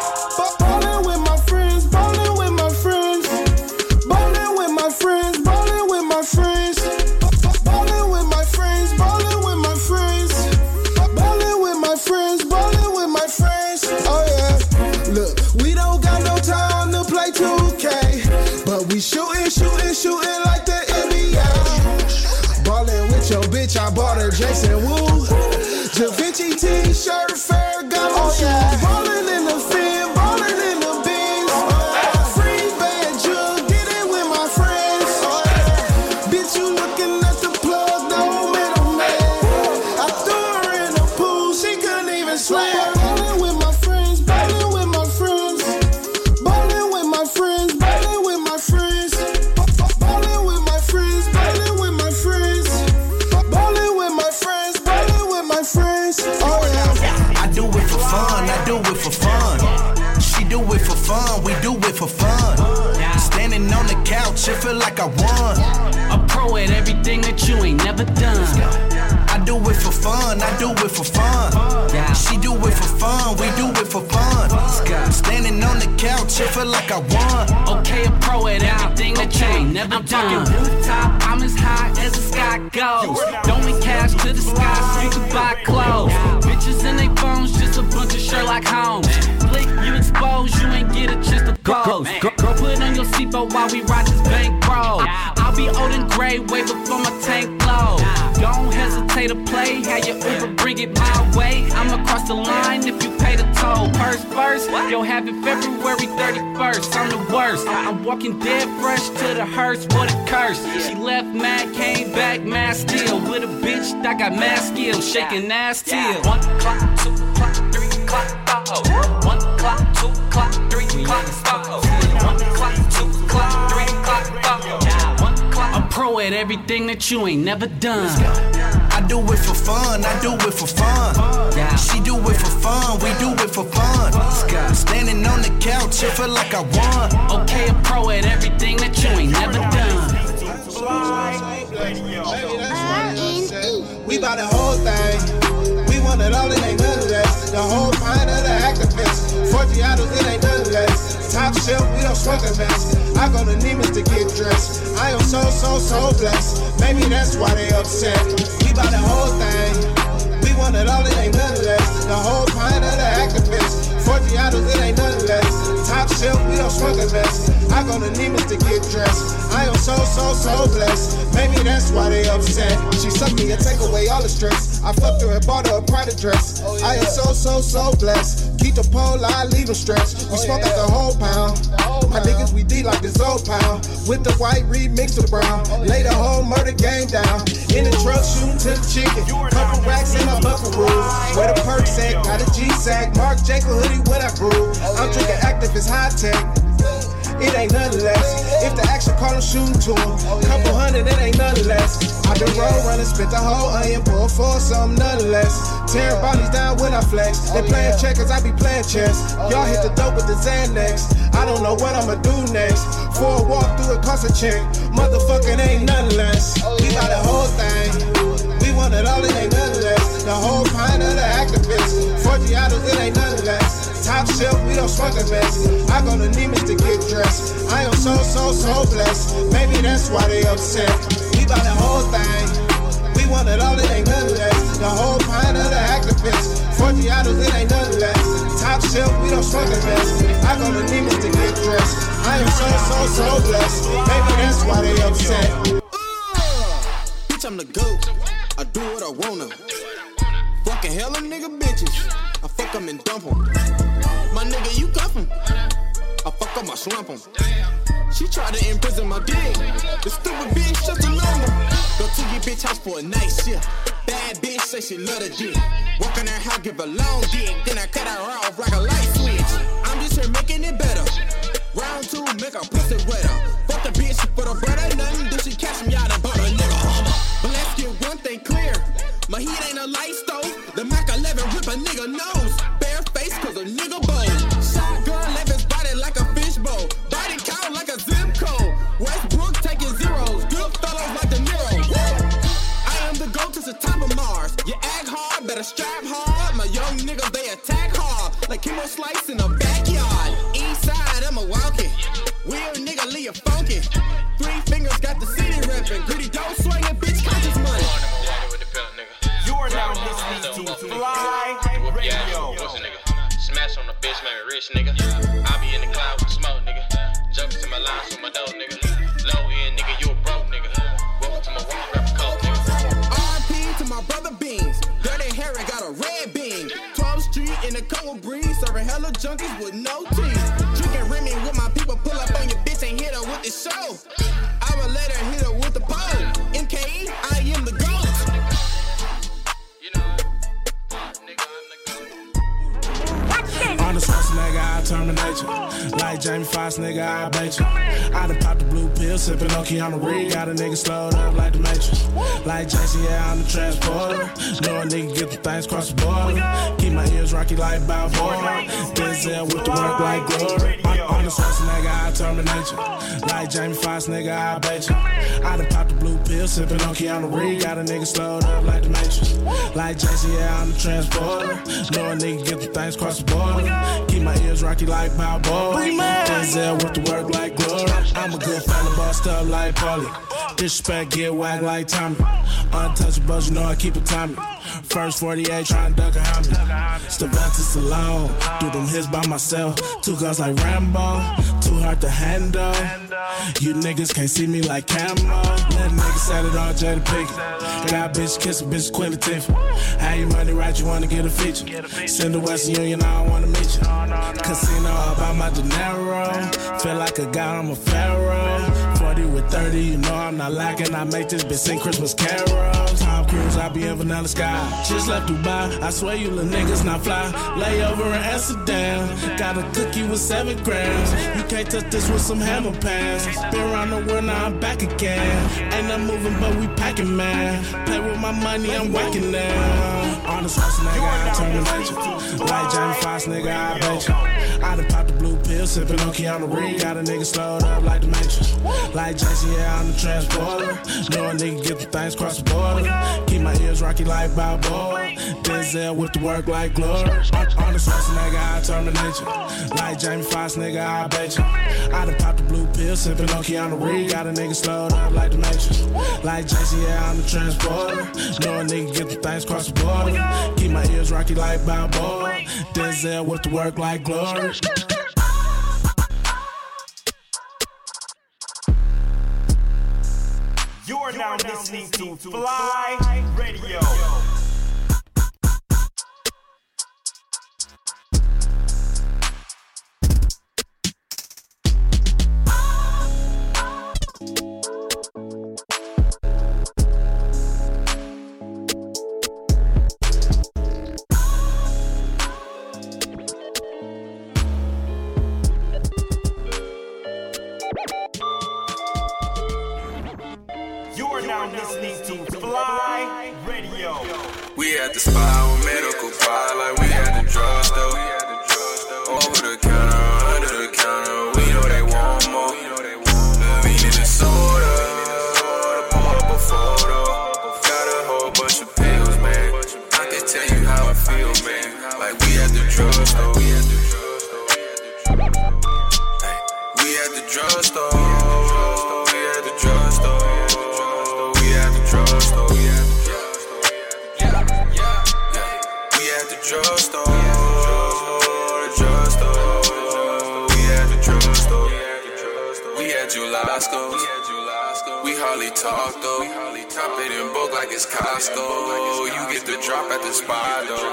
Speaker 6: 2K. But we shootin', shootin', shootin' like the NBA. Ballin' with your bitch, I bought her Jason Wu. The
Speaker 8: couch, it feel like I won. Fun, I do it for fun. She do it for fun, we do it for fun. Standing on the couch, it feel like I won.
Speaker 9: Okay, a pro at everything that you ain't never I'm done. talking rooftop, I'm as high as the sky goes. Don't Throwing cash to the sky so you can buy clothes. Bitches in they phones, just a bunch of Sherlock Holmes. Flick, you expose, you ain't get a chance to pose. Girl, girl, put on your seatbelt while we ride this bank roll. I'll be old and gray way before my tank blow. Don't hesitate to play, have your Uber bring it my way. I'm across the line if you pay the toll. Purse first, you'll have it February 31st. I'm the worst. I'm walking dead fresh to the hearse. What a curse. She left mad, came back mad still. With a bitch that got mad skills, shaking ass till. One clock, two clock, three clock, four. One clock, two clock, three clock, four. Pro at everything that you ain't never done.
Speaker 8: I do it for fun, I do it for fun. She do it for fun, we do it for fun. Standing on the couch, it feel like I won.
Speaker 9: Okay, a pro at everything that you ain't never done.
Speaker 6: We bout the whole thing. We want it all, it ain't none less. The whole pint of the Actavis. Forgiatos, it ain't none less. Top shelf, we don't smoke a mess. I go to Neiman's to get dressed. I am so, so, so blessed. Maybe that's why they upset. We bout the whole thing. We want it all, it ain't none less. The whole pint of the Actavis. Forgiatos, it ain't none less. Top shelf, we don't smoke a mess. I go to Neiman's to get dressed. I am so, so, so blessed. Maybe that's why they upset. She sucked me and take away all the stress. I fucked her and bought her a private dress. I am so, so, so blessed.
Speaker 10: Keep the pole, I leave them stretched. We smoke out the whole pound. My niggas, we D like this old pound. With the white remix to the brown. Lay the whole murder game down. In the truck, shooting to the chicken. Couple racks in my buckaroo. Where the perks at? Got a G sack. Mark Jacob hoodie, what I grew. I'm drinking active, it's high tech. It ain't nothing less. If the action call him shooting to him. Couple hundred, it ain't nothing less. I been roll running, spit the whole onion, pull for something nothing less. Tearing bodies down when I flex. They playing checkers, I be playing chess. Y'all hit the dope with the Xanax. I don't know what I'ma do next. For a walk through it cost a check. Motherfucking ain't nothing less. We got the whole thing. We want it all, it ain't nothing. The whole pint of the Actavis. 40 autos, it ain't nothing less. Top shelf, we don't smoke the best. I go to Neiman's to get dressed. I am so, so, so blessed. Maybe that's why they upset. We buy the whole thing. We want it all, it ain't nothing less. The whole pint of the Actavis. 40 autos, it ain't nothing less. Top shelf, we don't smoke the best. I go to Neiman's to get dressed. I am so, so, so blessed. Maybe that's why they upset.
Speaker 11: Bitch, I'm the GOAT. I do what I wanna. Fucking hella nigga bitches. I fuck 'em and dump 'em. My nigga, you cuff 'em. I fuck 'em, I slump 'em. She tried to imprison my dick. The stupid bitch just a number. Go to your bitch house for a night shift. Bad bitch say she love the dick. Walk in her house, give a long dick. Then I cut her off like a light switch. I'm just here making it better. Round two, make her pussy wetter. Fuck the bitch for the brother, nothing do she catch me out and butter, nigga. But let's get one thing clear. My heat ain't a light a nigga nose. Bare face cause a nigga bold. Shotgun left his body like a fishbowl. Body count like a zip code. Westbrook taking zeros. Good fellows like De Niro. I am the go to the top of Mars. You act hard, better strap hard. My young niggas, they attack hard. Like chemo slice in the backyard.
Speaker 12: Rich, nigga. I be in the cloud with smoke, nigga. Jumping to my lines with my dough, nigga. Low end, nigga, you a broke, nigga. Welcome to my wall, rap coke, nigga.
Speaker 11: RP to my brother Beans. Dirty Harry got a red beam. 12th Street in a cold breeze. Serving hella junkies with no
Speaker 7: Jamie Foxx, nigga, I bait you. I done popped the blue pill, sippin' on Keanu Reeves. Got a nigga slowed up like the Matrix. Like Jason, yeah, I'm the transporter. Know a nigga get the things cross the border. Keep my ears rocky like Balboa. Denzel with the work like glory. The sauce, nigga, I terminate you. Like Jamie Foxx, nigga, I bait you. I done popped the blue pill, sippin' on Keanu Reeves. Got a nigga slowed up like the Matrix. Like Jason, yeah, I'm the transporter. Know a nigga get the things cross the border. Keep my ears rocky like Balboa. Denzel with the work like glory. I'm a good fella, bossed up like Polly. Disrespect, get whacked like Tommy. Untouchables, you know I keep it Tommy. First 48, trying to duck a homie. Sylvester Stallone, do them hits by myself. Two guns like Rambo, too hard to handle. You niggas can't see me like camo. Let niggas set it on Jada Pinkett. Got bitch kiss a bitch Quentin Tiffany. How you money right, you wanna get a feature. Send the Western Union, I don't wanna meet you. Casino all about my dinero. Feel like a god, I'm a pharaoh. 40 with 30, you know I'm not lacking. I make this bitch sing Christmas carols. Tom Cruise, I be in Vanilla Sky. Just left Dubai, I swear you little niggas not fly. Layover in Amsterdam. Got a cookie with seven grams. You can't touch this with some hammer pants. Been around the world, now I'm back again. Ain't not moving, but we packing, man. Play with my money, I'm whacking now. Arnold Schwarzenegger, I terminate you. Like Jamie Foxx, nigga, I bet you. I done popped the blue pill, sippin' on Keanu Reeves. Got a nigga slowed up like the Matrix. Like Jason, yeah, I'm the transporter. Know a nigga get the things cross the border. Keep my ears rocky like Balboa. Denzel with the work like glory. On Arnold Schwarzenegger, I terminate you. Like Jamie Foxx, nigga, I bet you. I done popped the blue pill, sippin' on Keanu Reeves. Got a nigga slowed up like the Matrix. Like Jason, yeah, I'm the transporter. Know a nigga get the things cross the border. Keep my ears rocky like Balboa. Denzel with the work like glory.
Speaker 1: Now listening to FLYE Radio.
Speaker 13: Hardly talk though. Top it in bulk like it's Costco. You get the drop at the spot though.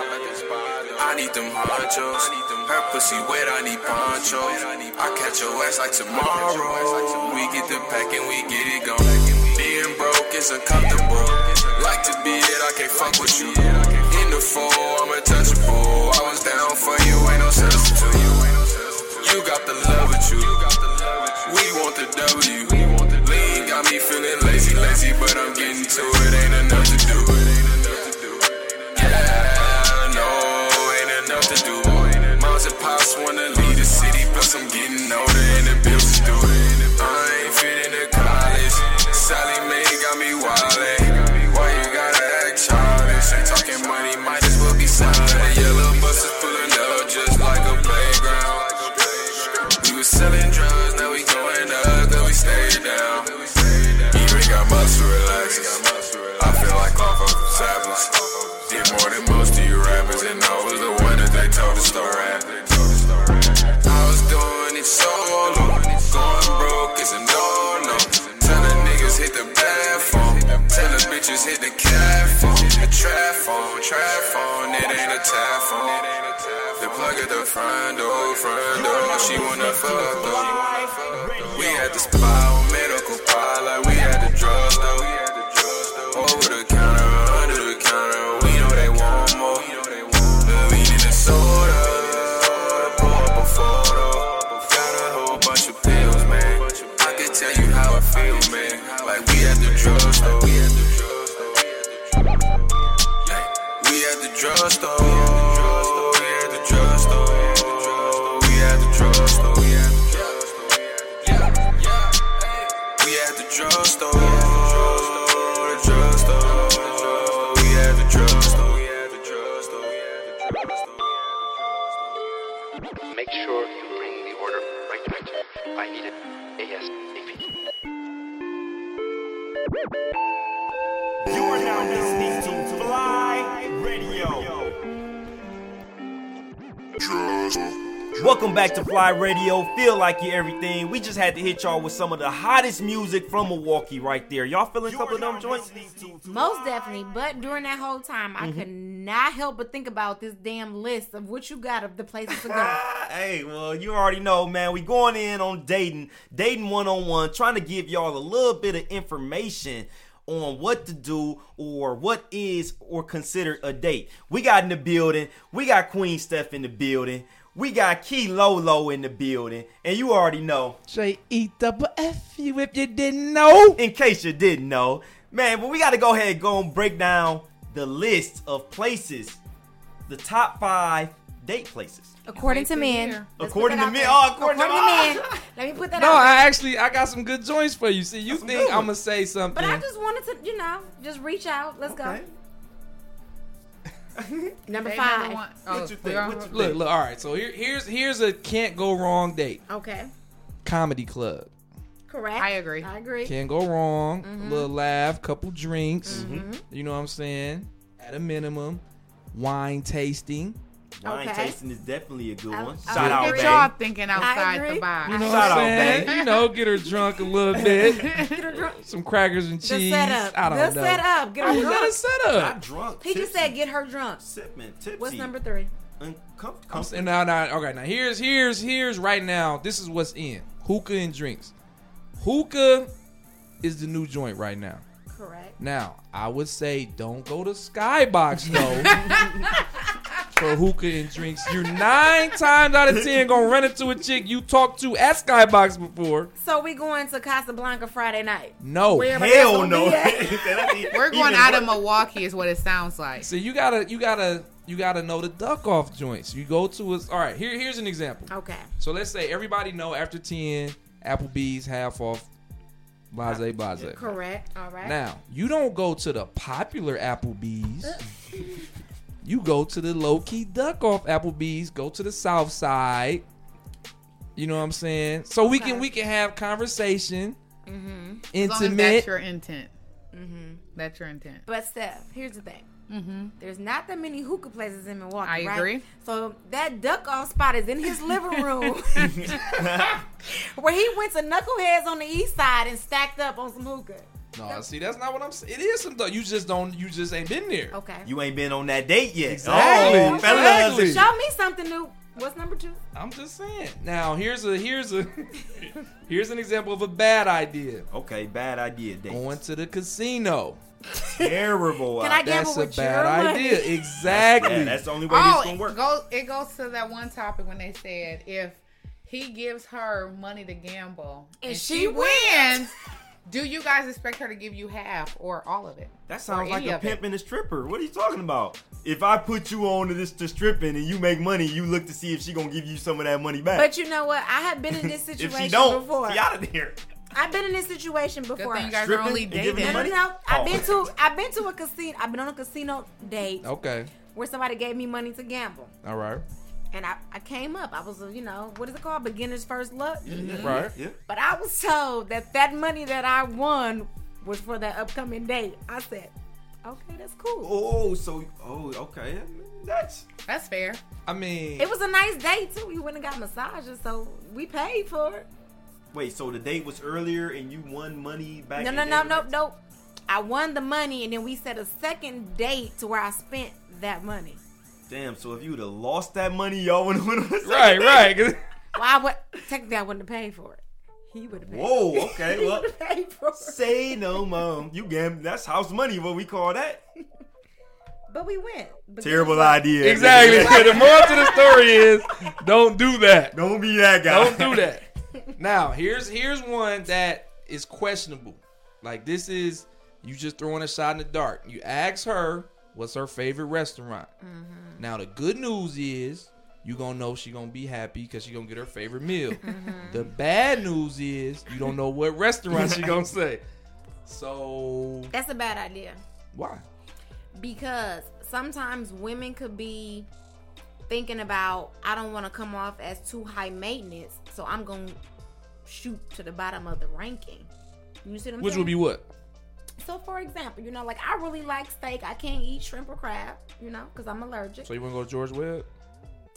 Speaker 13: I need them honchos. Her pussy wet, I need ponchos. I catch your ass like tomorrow. We get the pack and we get it gone. Being broke is uncomfortable. Like to be it, I can't fuck with you. In the four, I'm untouchable. I was down for you, ain't no substitute. You got the love with you. We want the W. Feeling lazy, lazy, but I'm getting to it. Ain't enough to do. Trap phone. It ain't a tap phone. The plug at the front door, front door. She wanna fuck though. We had the spot with medical pot like we had the drugstore. Over drugstore. We at the drugstore. We at the drugstore. We at the drugstore. We at the drugstore. We at the drugstore. We at the drugstore.
Speaker 14: Make sure you bring the order right back. I need it ASAP.
Speaker 1: Welcome back to FLYE Radio. Feel like you're everything. We just had to hit y'all with some of the hottest music from Milwaukee right there. Y'all feeling a couple of them joints?
Speaker 4: Most definitely. But during that whole time, I mm-hmm. could not help but think about this damn list of what you got of the places to go.
Speaker 1: Hey, well, you already know, man. We going in on dating, dating one on one, trying to give y'all a little bit of information on what to do or what is or considered a date. We got in the building. We got Queen Steph in the building. We got Qui Lolo in the building, and you already know.
Speaker 3: J E double F you if you didn't know.
Speaker 1: In case you didn't know, man. But we got to go ahead and go and break down the list of places, the top five date places.
Speaker 4: According to men.
Speaker 1: According to
Speaker 4: out
Speaker 1: men. Oh, according to-
Speaker 4: men. Let me put that
Speaker 3: No,
Speaker 4: out.
Speaker 3: I actually I got some good joints for you. See, you think I'm gonna say something?
Speaker 4: But I just wanted to, you know, just reach out. Let's go. Number
Speaker 2: Date
Speaker 4: five.
Speaker 2: number one. Oh,
Speaker 1: What you think? What you
Speaker 3: look,
Speaker 1: think?
Speaker 3: look. All right, so here, here's here's a can't go wrong date.
Speaker 4: Okay.
Speaker 3: Comedy club.
Speaker 4: Correct.
Speaker 2: I agree.
Speaker 4: I agree.
Speaker 3: Can't go wrong.
Speaker 4: Mm-hmm.
Speaker 3: A little laugh, couple drinks. You know what I'm saying? At a minimum, wine tasting.
Speaker 1: Wine
Speaker 4: Okay.
Speaker 1: tasting is definitely a good
Speaker 4: I-
Speaker 1: one.
Speaker 4: I
Speaker 1: Shout out,
Speaker 2: Get y'all thinking outside the box.
Speaker 3: You know
Speaker 1: Shout
Speaker 3: what
Speaker 1: out,
Speaker 3: I'm saying?
Speaker 1: babe.
Speaker 3: You know, get her drunk a little bit.
Speaker 4: Get her drunk.
Speaker 3: Some crackers and
Speaker 4: The
Speaker 3: cheese.
Speaker 4: setup.
Speaker 3: I don't
Speaker 4: the
Speaker 3: know.
Speaker 4: setup. Get her
Speaker 3: you got a
Speaker 4: drunk.
Speaker 3: setup.
Speaker 1: Not drunk.
Speaker 4: He just said get her drunk.
Speaker 1: sipping, tipsy.
Speaker 4: What's number three?
Speaker 1: Uncom-
Speaker 3: I'm saying now, now, okay. Now here's here's here's right now. This is what's in hookah and drinks. Hookah is the new joint right now.
Speaker 4: Correct.
Speaker 3: Now I would say don't go to Skybox though. for hookah and drinks, you're nine times out of ten gonna run into a chick you talked to at Skybox before.
Speaker 4: So we going to Casablanca Friday night.
Speaker 3: No.
Speaker 4: Where
Speaker 1: Hell no.
Speaker 2: We're going
Speaker 1: Even
Speaker 2: out of. Milwaukee, is what it sounds like.
Speaker 3: So you gotta, you gotta, you gotta know the duck off joints. You go to a. All right, here, here's an example.
Speaker 4: Okay.
Speaker 3: So let's say everybody know after ten, Applebee's half off. Blase, blase.
Speaker 4: Correct. All right.
Speaker 3: Now, you don't go to the popular Applebee's. you go to the low key duck off Applebee's. Go to the South Side. You know what I'm saying? So we can we can have conversation,
Speaker 4: Mm-hmm.
Speaker 2: As long as
Speaker 3: intimate.
Speaker 2: that's your intent.
Speaker 4: Mm-hmm.
Speaker 2: That's your intent.
Speaker 4: But Steph, here's the thing.
Speaker 2: Mm-hmm.
Speaker 4: There's not that many hookah places in Milwaukee.
Speaker 2: I
Speaker 4: right?
Speaker 2: agree.
Speaker 4: So that duck off spot is in his living room, where he went to knuckleheads on the east side and stacked up on some hookah.
Speaker 3: No, see, that's not what I'm saying. It is some duck. You just don't. You just ain't been there.
Speaker 4: Okay.
Speaker 1: You ain't been on that date yet.
Speaker 3: Exactly.
Speaker 1: Oh, fellas.
Speaker 3: Exactly.
Speaker 4: Show me something new. What's number two?
Speaker 3: I'm just saying. Now here's a here's a here's an example of a bad idea.
Speaker 1: Okay, bad idea. Date.
Speaker 3: Going to the casino.
Speaker 1: Terrible.
Speaker 4: Can I gamble
Speaker 3: That's a bad
Speaker 4: money?
Speaker 3: idea. Exactly.
Speaker 1: Yeah, that's the only way
Speaker 2: Oh,
Speaker 1: this gonna
Speaker 2: it
Speaker 1: work.
Speaker 2: goes it goes to that one topic when they said if he gives her money to gamble
Speaker 4: And
Speaker 2: and,
Speaker 4: she
Speaker 2: she,
Speaker 4: wins.
Speaker 2: Wins, do you guys expect her to give you half or all of it?
Speaker 1: That sounds like a
Speaker 2: of it?
Speaker 1: pimp and a stripper. What are you talking about? If I put you on to this to stripping and you make money, you look to see if she gonna give you some of that money back.
Speaker 4: But you know what? I have been in this situation
Speaker 1: if
Speaker 4: situation
Speaker 1: she don't,
Speaker 4: before.
Speaker 1: she out of there.
Speaker 4: I've been in this situation before.
Speaker 2: thing you guys are
Speaker 1: Stripping
Speaker 2: only
Speaker 1: giving
Speaker 2: dating.
Speaker 4: No, no,
Speaker 1: money?
Speaker 4: no. I've
Speaker 1: Oh.
Speaker 4: been to I've been to a casino. I've been on a casino date
Speaker 3: Okay.
Speaker 4: where somebody gave me money to gamble,
Speaker 3: All right.
Speaker 4: And I, I came up. I was you know what is it called? Beginner's first luck. Mm-hmm.
Speaker 3: Right.
Speaker 1: Yeah.
Speaker 4: But I was told that that money that I won was for that upcoming date. I said, okay, that's cool.
Speaker 1: Oh, so oh, okay. That's
Speaker 2: That's fair.
Speaker 3: I mean,
Speaker 4: It was a nice date too. We went and got massages, so we paid for it.
Speaker 1: wait. So the date was earlier and you won money back.
Speaker 4: No, no, no, no, no. I won the money, and then we set a second date to where I spent that money.
Speaker 1: Damn. So if you would have lost that money, y'all would have went on a second
Speaker 3: right,
Speaker 1: date?
Speaker 3: right. 'cause-
Speaker 4: Well, I would technically I wouldn't have paid for it. He would have paid.
Speaker 1: Whoa. Okay.
Speaker 4: he
Speaker 1: Well,
Speaker 4: paid for it.
Speaker 1: say no more. You gam. That's house money. What we call that?
Speaker 4: But we went. But
Speaker 1: Terrible
Speaker 4: guess what?
Speaker 1: idea.
Speaker 3: Exactly. the moral to the story is, don't do that.
Speaker 1: Don't be that guy.
Speaker 3: Don't do that. Now, here's here's one that is questionable. Like this is you just throwing a shot in the dark. You ask her what's her favorite restaurant.
Speaker 4: Mm-hmm.
Speaker 3: Now the good news is you gonna know she gonna be happy because she gonna get her favorite meal.
Speaker 4: Mm-hmm.
Speaker 3: The bad news is you don't know what restaurant she gonna say. So
Speaker 4: That's a bad idea
Speaker 3: why?
Speaker 4: because sometimes women could be thinking about I don't want to come off as too high maintenance, so I'm gonna shoot to the bottom of the ranking. You see what I'm
Speaker 3: Which
Speaker 4: saying?
Speaker 3: would be what?
Speaker 4: So, for example, you know, like I really like steak. I can't eat shrimp or crab, you know, because I'm allergic.
Speaker 3: So you wanna go to George Webb?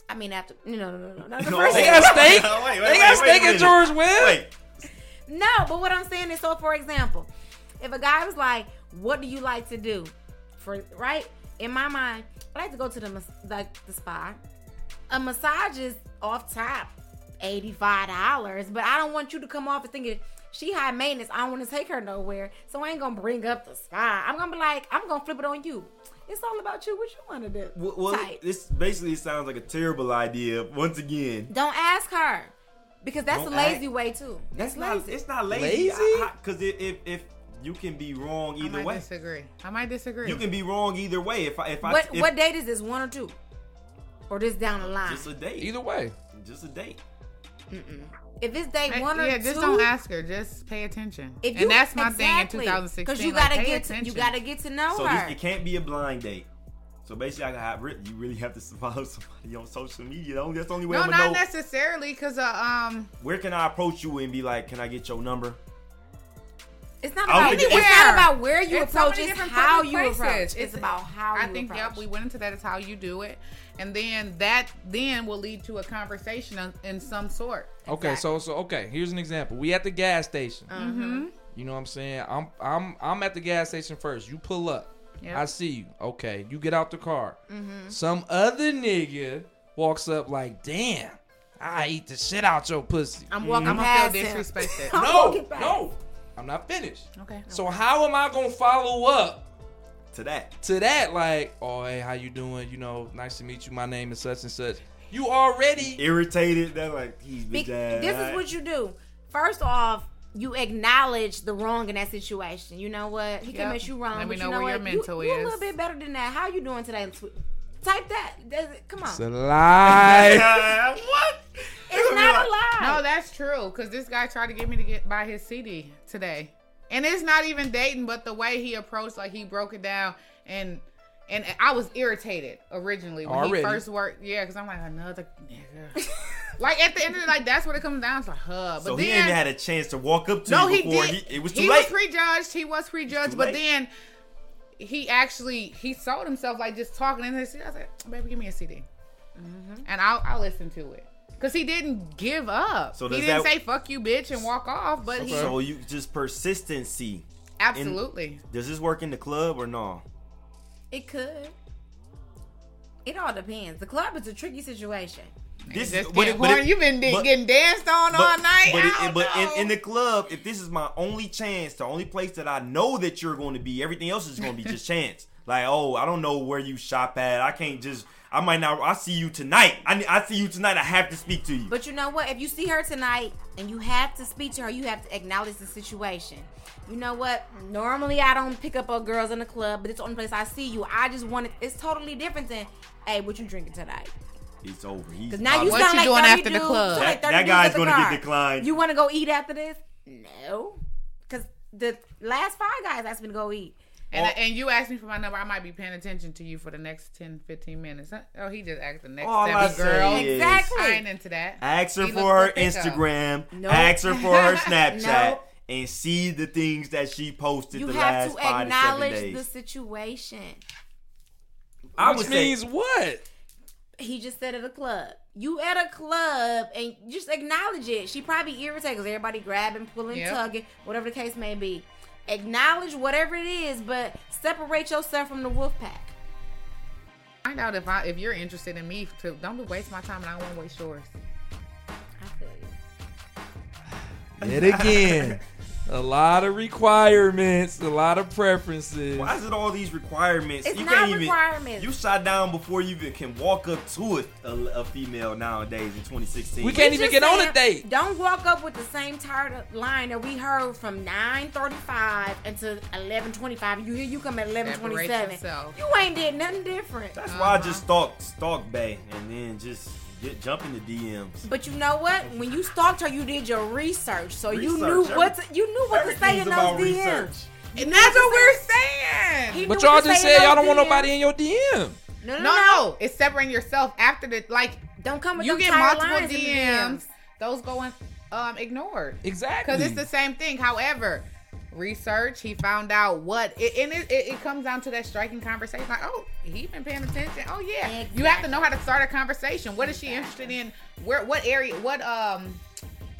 Speaker 4: I mean, after no, no, no, no, not the
Speaker 1: No,
Speaker 4: first
Speaker 3: They got steak.
Speaker 1: Wait, wait,
Speaker 3: they got
Speaker 1: wait
Speaker 3: steak at. George Webb.
Speaker 1: Wait.
Speaker 4: No, but what I'm saying is, so for example, if a guy was like, "What do you like to do?" For right in my mind, I like to go to the mas- like the spa. A massage is off top, eighty five dollars, but I don't want you to come off and thinking she high maintenance. I don't want to take her nowhere, so I ain't gonna bring up the spa. I'm gonna be like, I'm gonna flip it on you. It's all about you. What you want to do?
Speaker 1: Well, well
Speaker 4: Type.
Speaker 1: this basically sounds like a terrible idea. Once again,
Speaker 4: Don't ask her because that's
Speaker 1: Don't
Speaker 4: a lazy
Speaker 1: ask-
Speaker 4: way too.
Speaker 1: that's
Speaker 4: That's
Speaker 1: not.
Speaker 4: lazy.
Speaker 1: It's not lazy.
Speaker 3: Lazy?
Speaker 1: Because if, if if you can be wrong
Speaker 2: I
Speaker 1: either
Speaker 2: might
Speaker 1: way,
Speaker 2: disagree. I might disagree.
Speaker 1: you can be wrong either way. If I if I
Speaker 4: what
Speaker 1: if,
Speaker 4: what date is this? One or two, or this down the line?
Speaker 1: just a date,
Speaker 3: Either way.
Speaker 1: just a date.
Speaker 4: If it's day
Speaker 2: Hey,
Speaker 4: one or
Speaker 2: yeah,
Speaker 4: two,
Speaker 2: just don't ask her. Just pay attention.
Speaker 4: If you,
Speaker 2: and that's my thing in 2016.
Speaker 4: Because you gotta
Speaker 2: pay
Speaker 4: get to,
Speaker 2: attention.
Speaker 4: you gotta get to know
Speaker 1: So
Speaker 4: her.
Speaker 1: this, it can't be a blind date. So basically, I got you really have to follow somebody on social media. The That's the only way
Speaker 2: No,
Speaker 1: I'm
Speaker 2: not
Speaker 1: know.
Speaker 2: necessarily, because uh, um,
Speaker 1: Where can I approach you and be like, "Can I get your number?"
Speaker 4: It's not about
Speaker 1: think
Speaker 4: it's
Speaker 1: it's-
Speaker 4: not about where you
Speaker 2: It's
Speaker 4: approach.
Speaker 2: many
Speaker 4: it's
Speaker 2: different
Speaker 4: how you
Speaker 2: places.
Speaker 4: approach. It's,
Speaker 2: It's-
Speaker 4: about how
Speaker 2: I
Speaker 4: you
Speaker 2: think
Speaker 4: approach.
Speaker 2: yep, we went into that as how you do it, and then that then will lead to a conversation in some sort.
Speaker 3: Okay, so so okay, here's an example. We at the gas station.
Speaker 2: Mm-hmm.
Speaker 3: You know what I'm saying? I'm I'm I'm at the gas station first. You pull up.
Speaker 2: Yep.
Speaker 3: I see you. Okay, you get out the car.
Speaker 4: Mm-hmm.
Speaker 3: Some other nigga walks up like, "Damn, I eat the shit out your pussy."
Speaker 4: I'm walking
Speaker 2: I'm gonna
Speaker 4: past
Speaker 2: feel
Speaker 4: him.
Speaker 2: disrespected.
Speaker 4: I'm
Speaker 3: no,
Speaker 4: walking past.
Speaker 3: no, I'm not finished.
Speaker 2: Okay.
Speaker 3: So how am I gonna follow up
Speaker 1: To that.
Speaker 3: to that, like, oh hey, how you doing? You know, nice to meet you. My name is such and such. You already
Speaker 1: Irritated. That like he's
Speaker 4: Be-
Speaker 1: bitch ass.
Speaker 4: this is what you do. First off, you acknowledge the wrong in that situation. You know what? He
Speaker 2: Yep.
Speaker 4: came at you wrong.
Speaker 2: Let me
Speaker 4: but
Speaker 2: know
Speaker 4: you know
Speaker 2: where
Speaker 4: what?
Speaker 2: your
Speaker 4: You-
Speaker 2: mental
Speaker 4: You're a little bit better than that. How you doing today? Type that. Does it- Come on.
Speaker 3: It's a lie.
Speaker 1: what?
Speaker 4: It's not a lie.
Speaker 2: No, that's true. Cause this guy tried to get me to get buy his CD today, and it's not even dating, but the way he approached, like he broke it down, and and I was irritated originally when
Speaker 3: Already.
Speaker 2: he first worked. Yeah, cause I'm like another nigga. like at the end of the like that's what it comes down to. Huh. But
Speaker 1: So
Speaker 2: then
Speaker 1: he ain't had a chance to walk up to
Speaker 2: no,
Speaker 1: you
Speaker 2: he
Speaker 1: before
Speaker 2: did.
Speaker 1: he, it was too
Speaker 2: he
Speaker 1: late.
Speaker 2: was prejudged. He was prejudged,
Speaker 1: too
Speaker 2: but
Speaker 1: late.
Speaker 2: then he actually he sold himself like just talking in his. I said, "Baby, give me a CD,"
Speaker 1: Mm-hmm.
Speaker 2: and I'll I'll listen to it. Cause he didn't give up.
Speaker 1: So
Speaker 2: he didn't
Speaker 1: that-
Speaker 2: say "fuck you, bitch" and walk off, but he
Speaker 1: So you just persistency.
Speaker 2: absolutely.
Speaker 1: Does this work in the club or no?
Speaker 4: It could. It all depends. The club is a tricky situation.
Speaker 1: This
Speaker 2: Just
Speaker 1: but
Speaker 2: getting
Speaker 1: it- it-
Speaker 2: you been
Speaker 1: but-
Speaker 2: getting danced on all night.
Speaker 1: But, it, but in, in the club, if this is my only chance, the only place that I know that you're going to be, everything else is going to be just chance. Like, oh, I don't know where you shop at. I can't just. I might not. I see you tonight. I, I see you tonight. I have to speak to you.
Speaker 4: But you know what? If you see her tonight and you have to speak to her, you have to acknowledge the situation. You know what? Normally I don't pick up on girls in the club, but it's the only place I see you. I just want it. It's totally different than, hey, what you drinking tonight?
Speaker 1: It's over. He's
Speaker 4: Because now you
Speaker 2: What
Speaker 4: sound
Speaker 2: you
Speaker 4: like
Speaker 2: doing
Speaker 4: 30
Speaker 2: after the
Speaker 4: dudes-
Speaker 2: club?
Speaker 4: sound like
Speaker 1: That-
Speaker 4: 30
Speaker 1: that
Speaker 4: dudes
Speaker 1: guy's gonna get declined.
Speaker 4: You want to go eat after this? No. Because the last five guys asked me to go eat.
Speaker 2: and, oh. and you asked me for my number. I might be paying attention to you for the next 10, 15 minutes. Huh? Oh, he just asked the next
Speaker 1: All
Speaker 2: seven
Speaker 1: say
Speaker 2: girls.
Speaker 4: Exactly.
Speaker 2: I ain't into that.
Speaker 1: Ask her
Speaker 2: He
Speaker 1: for her. Instagram.
Speaker 4: Nope.
Speaker 1: Ask her for her Snapchat.
Speaker 4: Nope.
Speaker 1: And see the things that she posted
Speaker 4: You
Speaker 1: the
Speaker 4: have
Speaker 1: last
Speaker 4: to
Speaker 1: five to seven
Speaker 4: acknowledge the situation.
Speaker 1: I
Speaker 3: Which
Speaker 1: would say
Speaker 3: what?
Speaker 4: He just said at a club. You at a club and just acknowledge it. She probably irritated because everybody grabbing, pulling,
Speaker 2: Yep.
Speaker 4: tugging, whatever the case may be. Acknowledge whatever it is, but separate yourself from the wolf pack.
Speaker 2: Find out if I if you're interested in me. To, don't waste my time, and I don't want to waste yours.
Speaker 4: I feel you.
Speaker 3: Yet again, a lot of requirements, a lot of preferences.
Speaker 1: Why is it all these requirements?
Speaker 4: It's
Speaker 1: you
Speaker 4: not
Speaker 1: can't even.
Speaker 4: requirements.
Speaker 1: You shot down before you even can walk up to a, a, a female nowadays in 2016.
Speaker 3: We can't
Speaker 4: We
Speaker 3: even
Speaker 4: just
Speaker 3: get on a date.
Speaker 4: Don't walk up with the same tired line that we heard from 9:35 until 11:25. You hear you come at 11:27. You ain't did nothing different.
Speaker 1: That's why I just stalk stalk bae and then just get jump in the DMs.
Speaker 4: But you know what? When you stalked her, you did your research, so you knew
Speaker 1: every-
Speaker 4: what to, you knew what to say in those DMs.
Speaker 1: research.
Speaker 2: And that's what we're saying.
Speaker 4: He
Speaker 3: But y'all just
Speaker 4: say in
Speaker 3: said y'all don't want nobody in your DM.
Speaker 4: No, no,
Speaker 2: No,
Speaker 4: no.
Speaker 2: no, it's separating yourself after the like.
Speaker 4: Don't come with
Speaker 2: you get multiple
Speaker 4: lines in the
Speaker 2: DMs.
Speaker 4: DMs.
Speaker 2: Those going um ignored
Speaker 3: Exactly.
Speaker 2: because it's the same thing. However, research he found out what it, and it, it, it comes down to that striking conversation. Like, oh, he been paying attention. Oh yeah, you have to know how to start a conversation. What is she interested in? Where? What area? What um?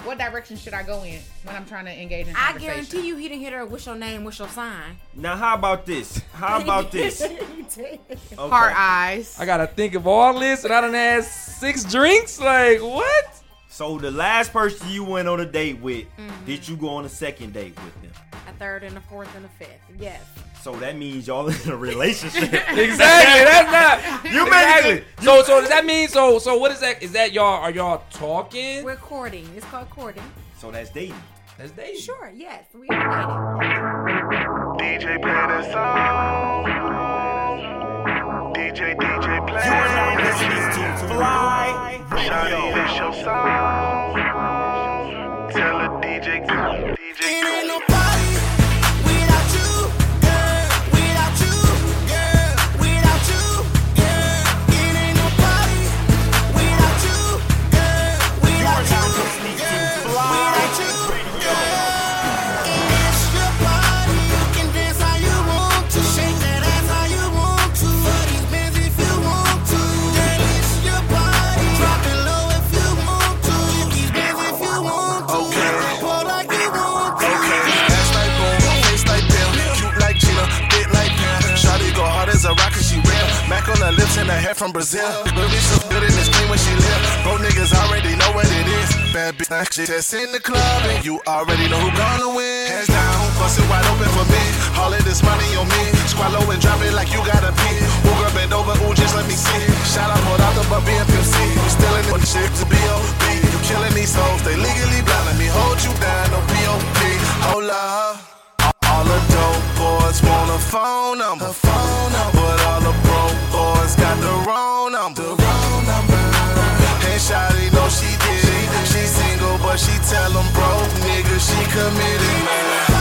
Speaker 2: What direction should I go in when I'm trying to engage in
Speaker 4: I guarantee you, he didn't hit her. What's your name? What's your sign?
Speaker 1: Now, how about this? How about this? Okay.
Speaker 2: Heart eyes.
Speaker 3: I gotta think of all this, and I done had six drinks. Like what?
Speaker 1: So the last person you went on a date with,
Speaker 4: Mm-hmm.
Speaker 1: did you go on a second date with them?
Speaker 4: A third and a fourth and a fifth. Yes.
Speaker 1: So that means y'all in a relationship.
Speaker 3: Exactly. That's not.
Speaker 1: You
Speaker 3: exactly.
Speaker 1: basically-
Speaker 3: So so does that mean so so what is that? Is that y'all are y'all talking?
Speaker 4: We're courting. It's called courting.
Speaker 1: So that's dating.
Speaker 3: That's dating.
Speaker 4: Sure. Yes. We are dating.
Speaker 13: DJ play the song. DJ, DJ play.
Speaker 5: You are now listening to FLYE
Speaker 13: Shawty,
Speaker 5: Radio.
Speaker 13: this your song. Tell a DJ, DJ,
Speaker 10: It ain't no
Speaker 13: and her hair from Brazil. Baby so good in this clean when she live. Bro niggas already know what it is. Bad bitch, she just in the club and you already know who gonna win. Hands down,
Speaker 10: pussy wide open for me. All of this money on me. Swallow and drop it like you gotta pee. Ooh, girl, bend over, ooh, just let me see. Shout out, hold out the but BFMC. You stealing the shit to B.O.B. You killing these hoes, they legally blind. Let me hold you down, no P.O.P. Hold up. All the dope boys want a phone number. phone number. But all the boys got the wrong number. The wrong number. And Shawty know she did it. She single, but she tell them broke nigga she committed, man.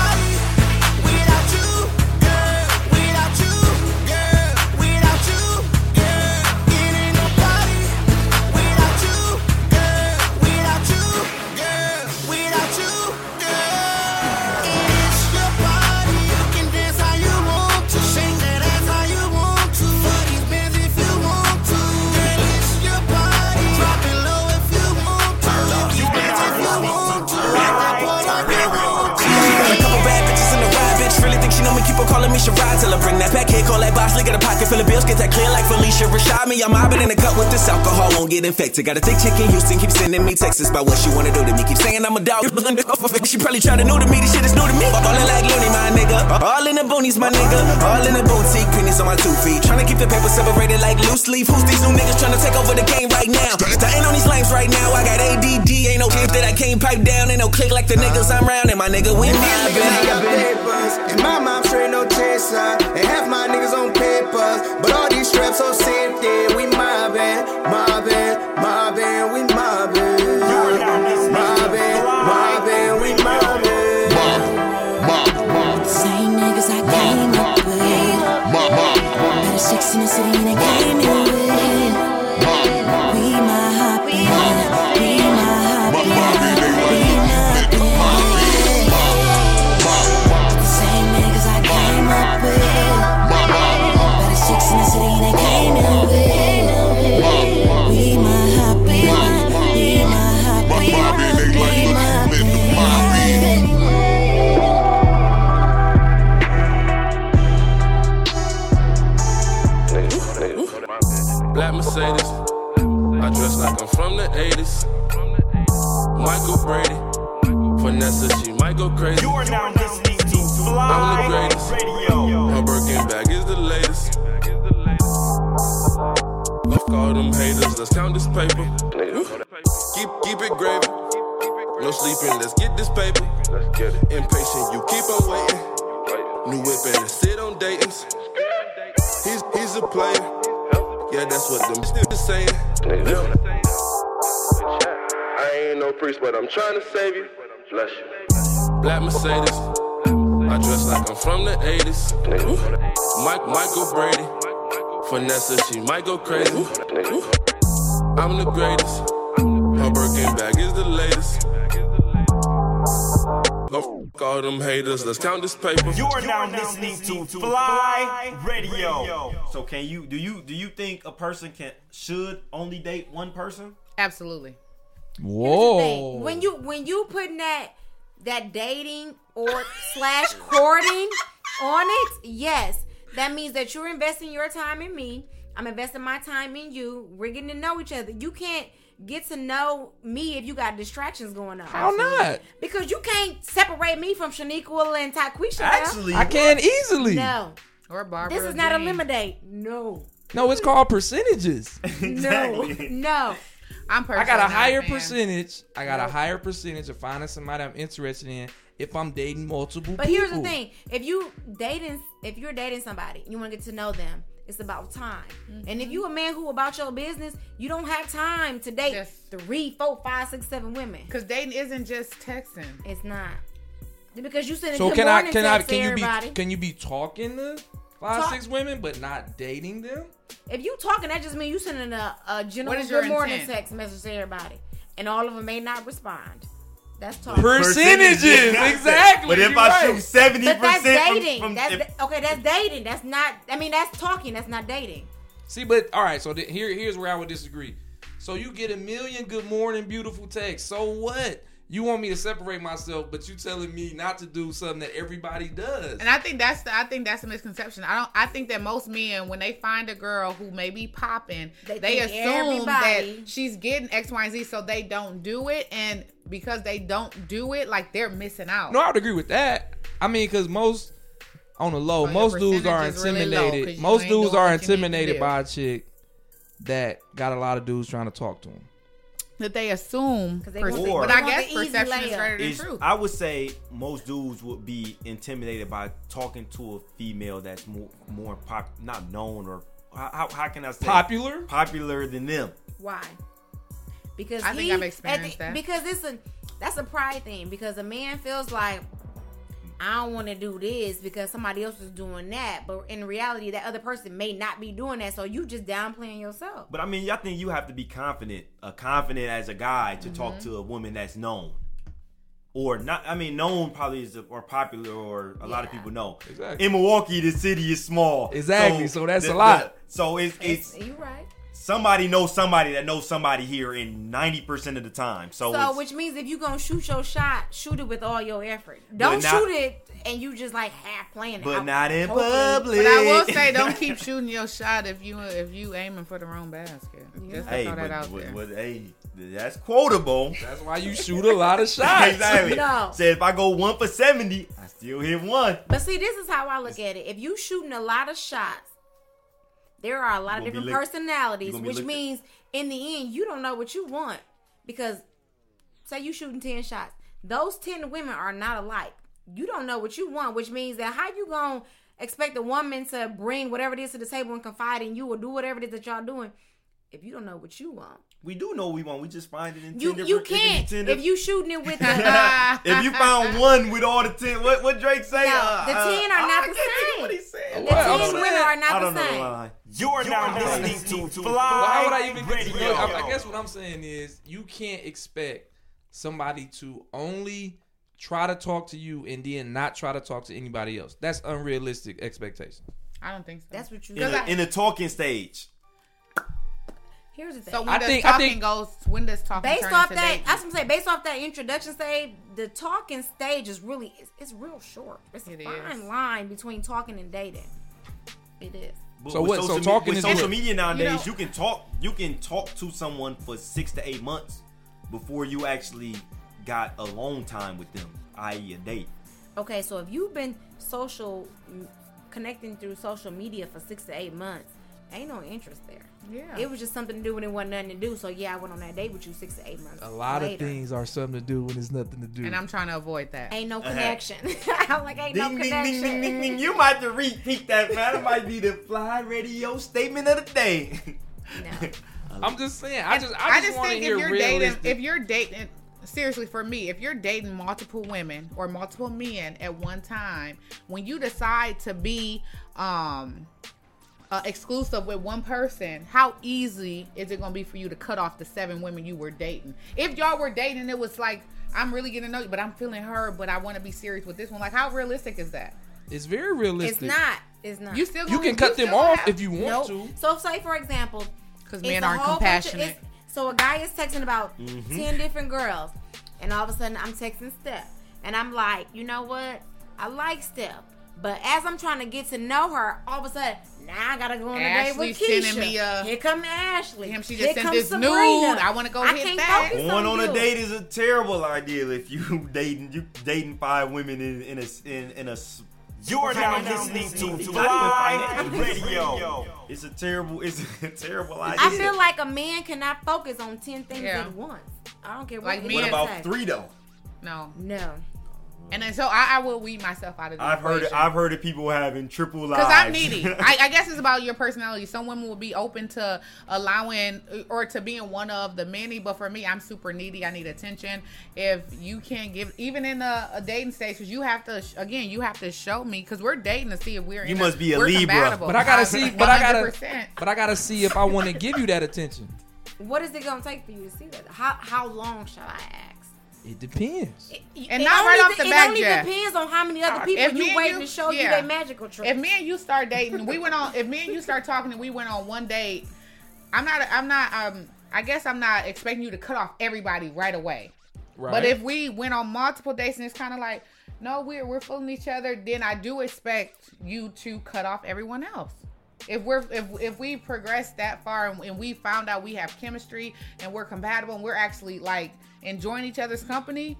Speaker 15: Boss, a pocket full of bills, get that clear like Phylicia Rashad. Me, I'm mobbing in the cup with this alcohol, won't get infected. Got a thick chick in Houston, keep sending me texts about what she wanna do to me. Keep saying I'm a dog. She probably try to new to me, this shit is new to me. Ballin' like Looney, my nigga. All in the boonies, my nigga. All in the boutique, pennies on my two feet. Tryna keep the paper separated like loose leaf. Who's these new niggas tryna take over the game right now? Stuntin' on these lames right now. I got ADD, ain't no shit that I can't pipe down. Ain't no click like the niggas I'm round. And my nigga, we
Speaker 16: papers, and my mom straight no chaser. And half my niggas on straps so empty. We mobbing,
Speaker 17: Mercedes. I dress like I'm from the 80s. Michael Brady. Vanessa, she might go crazy.
Speaker 5: You are now listening to FLYE
Speaker 17: I'm the greatest.
Speaker 5: Radio.
Speaker 17: Her Birkin bag is the latest. Fuck all them haters, let's count this paper. Keep keep it gravy. No sleeping, let's get this paper. Impatient, you keep on waiting. New whip and it sit on Dayton's. He's he's a player. Yeah, that's what them still saying. Yeah. I ain't no priest, but I'm trying to save you. Bless you. Black Mercedes. I dress like I'm from the 80s. Mike, Michael Brady. Vanessa, she might go crazy. I'm the greatest. Her Birkin bag is the latest. Go f- all them haters, let's count this paper.
Speaker 5: You are now listening to FLYE Radio. So can you do you do you think a person can should only date one person?
Speaker 2: Absolutely.
Speaker 4: thing. When you when you putting that that dating or slash courting on it, yes, that means that you're investing your time in me. I'm investing my time in you. We're getting to know each other. You can't get to know me if you got distractions going on.
Speaker 3: How not?
Speaker 4: Because you can't separate me from Shaniqua and Taquisha. now.
Speaker 3: Actually, I can easily.
Speaker 4: No.
Speaker 2: Or Barbara.
Speaker 4: This is not a lemonade. No.
Speaker 3: No, it's called percentages.
Speaker 4: No. No.
Speaker 2: I'm
Speaker 3: I got a higher percentage. I got a higher percentage of finding somebody I'm interested in if I'm dating multiple
Speaker 4: But
Speaker 3: people.
Speaker 4: here's the thing: if you dating, if you're dating somebody, you want to get to know them. It's about time. And if mm-hmm. you a man who about your business, you don't have time to date three, four, five, six, seven women.
Speaker 2: Because dating isn't just texting.
Speaker 4: It's not. Because you sending
Speaker 3: So
Speaker 4: good
Speaker 3: can I can I can
Speaker 4: to
Speaker 3: you
Speaker 4: everybody.
Speaker 3: be can you be talking to five
Speaker 4: Talk-
Speaker 3: six women but not dating them?
Speaker 4: If you talking, that just means you sending a, a general
Speaker 2: What is your
Speaker 4: good morning
Speaker 2: intent?
Speaker 4: text message to everybody, and all of them may not respond. That's talking.
Speaker 3: Percentages, exactly.
Speaker 5: But if
Speaker 3: you're
Speaker 5: I
Speaker 3: right.
Speaker 5: shoot seventy
Speaker 4: But that's
Speaker 5: percent
Speaker 4: dating.
Speaker 5: from, from
Speaker 4: that's
Speaker 5: if-
Speaker 4: okay. That's dating. That's not. I mean, that's talking. That's not dating.
Speaker 3: See, but all right. So th- here, here's where I would disagree. So you get a million good morning, beautiful texts. So what? You want me to separate myself, but you telling me not to do something that everybody does.
Speaker 2: And I think that's the, I think that's a misconception. I don't I think that most men when they find a girl who may be popping,
Speaker 4: They
Speaker 2: they, assume
Speaker 4: everybody-
Speaker 2: that she's getting X, Y, and Z, so they don't do it. And because they don't do it, like they're missing out.
Speaker 3: No, I would agree with that. I mean, because most on the low,
Speaker 2: So
Speaker 3: most dudes are
Speaker 2: intimidated. really low,
Speaker 3: intimidated.
Speaker 2: 'cause you
Speaker 3: most dudes are
Speaker 2: what you need to
Speaker 3: intimidated by a chick that got a lot of dudes trying to talk to them.
Speaker 2: That they assume,
Speaker 4: they
Speaker 2: perce-
Speaker 1: want the-
Speaker 2: but I guess
Speaker 4: the easy
Speaker 2: perception is
Speaker 4: layup.
Speaker 2: greater than
Speaker 1: Is-
Speaker 2: truth.
Speaker 1: I would say most dudes would be intimidated by talking to a female that's more more pop, not known or how, how, how can I say
Speaker 3: Popular?
Speaker 1: popular than them.
Speaker 4: Why? Because
Speaker 2: I think I've experienced
Speaker 4: the-
Speaker 2: that.
Speaker 4: Because it's a that's a pride thing. Because a man feels like I don't want to do this because somebody else is doing that, but in reality, that other person may not be doing that. So you just downplaying yourself.
Speaker 1: But I mean, I think you have to be confident, uh, confident as a guy to talk
Speaker 4: Mm-hmm.
Speaker 1: to a woman that's known, or not. I mean, known probably is or popular, or a lot of people know.
Speaker 3: Exactly.
Speaker 1: In Milwaukee, the city is small.
Speaker 3: Exactly, so that's a lot.
Speaker 1: so it's it's
Speaker 4: You right.
Speaker 1: Somebody knows somebody that knows somebody here in ninety percent of the time. So,
Speaker 4: So, which means if you're gonna shoot your shot, shoot it with all your effort. Don't
Speaker 1: not-
Speaker 4: shoot it and you just like half playing.
Speaker 1: But
Speaker 4: out.
Speaker 1: not in
Speaker 4: Hopefully-
Speaker 1: public.
Speaker 2: But I will say, don't keep shooting your shot if you if you aiming for the wrong basket. Just to
Speaker 1: hey,
Speaker 2: throw that
Speaker 1: but,
Speaker 2: out
Speaker 1: but-
Speaker 2: there.
Speaker 1: but, hey, that's quotable.
Speaker 3: That's why you shoot a lot of shots.
Speaker 1: exactly.
Speaker 4: No.
Speaker 1: Say if I go one for seventy, I still hit one.
Speaker 4: But see, this is how I look at it. If you shooting a lot of shots, there are a lot of different
Speaker 1: be licked-
Speaker 4: personalities,
Speaker 1: you gonna be
Speaker 4: which
Speaker 1: licked-
Speaker 4: means in the end you don't know what you want because say you shooting ten shots, those ten women are not alike. You don't know what you want, which means that how you gonna expect a woman to bring whatever it is to the table and confide in you or do whatever it is that y'all doing if you don't know what you want.
Speaker 1: We do know what we want. We just find it in
Speaker 4: You
Speaker 1: ten
Speaker 4: you
Speaker 1: different- it can
Speaker 4: can't
Speaker 1: be 10
Speaker 4: if you shooting it with the
Speaker 1: if you found one with all the ten, what what Drake say?
Speaker 4: No,
Speaker 1: Uh,
Speaker 4: the
Speaker 1: uh,
Speaker 4: ten are
Speaker 1: I
Speaker 4: not
Speaker 1: can't
Speaker 4: the
Speaker 1: think of
Speaker 4: same.
Speaker 1: What he said.
Speaker 4: The
Speaker 3: What?
Speaker 4: Ten women are
Speaker 1: I
Speaker 4: not
Speaker 1: don't
Speaker 4: the
Speaker 1: know the
Speaker 4: same.
Speaker 1: line.
Speaker 12: You're now listening to
Speaker 3: But how would I
Speaker 12: FLYE
Speaker 3: even get to
Speaker 12: Radio.
Speaker 3: I, I guess what I'm saying is you can't expect somebody to only try to talk to you and then not try to talk to anybody else. That's unrealistic expectation.
Speaker 2: I don't think so.
Speaker 4: That's what you
Speaker 1: In the, in the talking stage.
Speaker 4: Here's the thing.
Speaker 2: so when
Speaker 3: I
Speaker 2: does
Speaker 3: think- I
Speaker 2: talking
Speaker 3: think-
Speaker 2: goes, when does talking
Speaker 4: based
Speaker 2: turn
Speaker 4: off
Speaker 2: into
Speaker 4: that,
Speaker 2: dating?
Speaker 4: that's what I'm saying. Based off that introduction stage, the talking stage is really it's, it's real short. It's a
Speaker 2: It
Speaker 4: fine
Speaker 2: is.
Speaker 4: line between talking and dating. It is.
Speaker 1: But
Speaker 3: So
Speaker 1: with
Speaker 3: what- so
Speaker 1: social me-
Speaker 3: talking
Speaker 1: with social
Speaker 3: what?
Speaker 1: media nowadays,
Speaker 2: You
Speaker 1: you, can talk. You can talk to someone for six to eight months before you actually got a long time with them, i.e., a date.
Speaker 4: Okay, so if you've been social connecting through social media for six to eight months, ain't no interest there.
Speaker 2: Yeah.
Speaker 4: It was just something to do when it wasn't nothing to do. So yeah, I went on that date with you six to eight months.
Speaker 3: A lot
Speaker 4: later.
Speaker 3: of things are something to do when there's nothing to do.
Speaker 2: and I'm trying to avoid that.
Speaker 4: Ain't no
Speaker 1: Uh-huh.
Speaker 4: connection. I'm like, ain't no
Speaker 1: Ding, ding,
Speaker 4: connection.
Speaker 1: ding, ding, ding, ding. You might have to repeat that, man. It might be the FLYE Radio statement of the day.
Speaker 4: No.
Speaker 3: I'm just saying. I just
Speaker 2: I
Speaker 3: I,
Speaker 2: just
Speaker 3: just
Speaker 2: think
Speaker 3: hear
Speaker 2: if you're
Speaker 3: realistic.
Speaker 2: dating, if you're dating, seriously for me, if you're dating multiple women or multiple men at one time, when you decide to be um uh, exclusive with one person, how easy is it gonna be for you to cut off the seven women you were dating? If y'all were dating, it was like I'm really getting to know you, but I'm feeling her, but I want to be serious with this one. Like, how realistic is that?
Speaker 3: it's very realistic.
Speaker 4: It's not. It's not.
Speaker 2: You still
Speaker 3: You
Speaker 2: gonna-
Speaker 3: can cut them off
Speaker 2: have-
Speaker 3: if you want
Speaker 4: Nope.
Speaker 3: to.
Speaker 4: So say for example,
Speaker 2: because
Speaker 4: it's
Speaker 2: men
Speaker 4: a
Speaker 2: aren't
Speaker 4: whole bunch of-
Speaker 2: compassionate.
Speaker 4: so a guy is texting about
Speaker 1: Mhm.
Speaker 4: ten different girls, and all of a sudden I'm texting Steph, and I'm like, you know what? I like Steph, but as I'm trying to get to know her, all of a sudden now I gotta go on a date with Keisha.
Speaker 2: sending me a-
Speaker 4: Here come Ashley.
Speaker 2: Damn, she
Speaker 4: Here
Speaker 2: sent
Speaker 4: comes
Speaker 2: this
Speaker 4: Sabrina.
Speaker 2: nude. I wanna go
Speaker 4: I
Speaker 2: hit
Speaker 4: can't
Speaker 2: that.
Speaker 4: focus
Speaker 1: Going on a date is a terrible idea if you dating you dating five women in in a in, in a. s-
Speaker 12: You're now listening to FLYE Radio.
Speaker 1: It's a terrible. It's a terrible idea.
Speaker 4: I feel like a man cannot focus on ten things
Speaker 2: Yeah.
Speaker 4: at once. I don't care what
Speaker 2: Like
Speaker 4: what
Speaker 2: me
Speaker 1: What about three though?
Speaker 2: No,
Speaker 4: No.
Speaker 2: And then so I, I will weed myself out of. The
Speaker 1: I've heard. It. I've heard of people having triple lives.
Speaker 2: Because I'm needy. I, I guess it's about your personality. Some women will be open to allowing or to being one of the many, but for me, I'm super needy. I need attention. If you can't give, even in a, a dating stage, because you have to, again, you have to show me, because we're dating to see if we're.
Speaker 1: You
Speaker 2: in
Speaker 1: must be a
Speaker 2: we're
Speaker 1: Libra.
Speaker 2: compatible.
Speaker 3: But I gotta see. But I gotta. But I gotta see if I want to give you that attention.
Speaker 4: What is it gonna take for you to see that? How how long shall I ask?
Speaker 3: It depends.
Speaker 2: And
Speaker 4: It
Speaker 2: not
Speaker 4: only
Speaker 2: right off
Speaker 4: the,
Speaker 2: the
Speaker 4: it only
Speaker 2: Jeff.
Speaker 4: depends on how many other people
Speaker 2: If
Speaker 4: you
Speaker 2: and
Speaker 4: waiting
Speaker 2: you-
Speaker 4: to show you
Speaker 2: yeah.
Speaker 4: their magical trick.
Speaker 2: If me and you start dating, we went on. If me and you start talking and we went on one date, I'm not. I'm not. Um. I guess I'm not expecting you to cut off everybody right away.
Speaker 3: Right.
Speaker 2: But if we went on multiple dates and it's kind of like, no, we're we're fooling each other, then I do expect you to cut off everyone else. If we're if if we progress that far and, and we found out we have chemistry and we're compatible and we're actually like enjoying each other's company,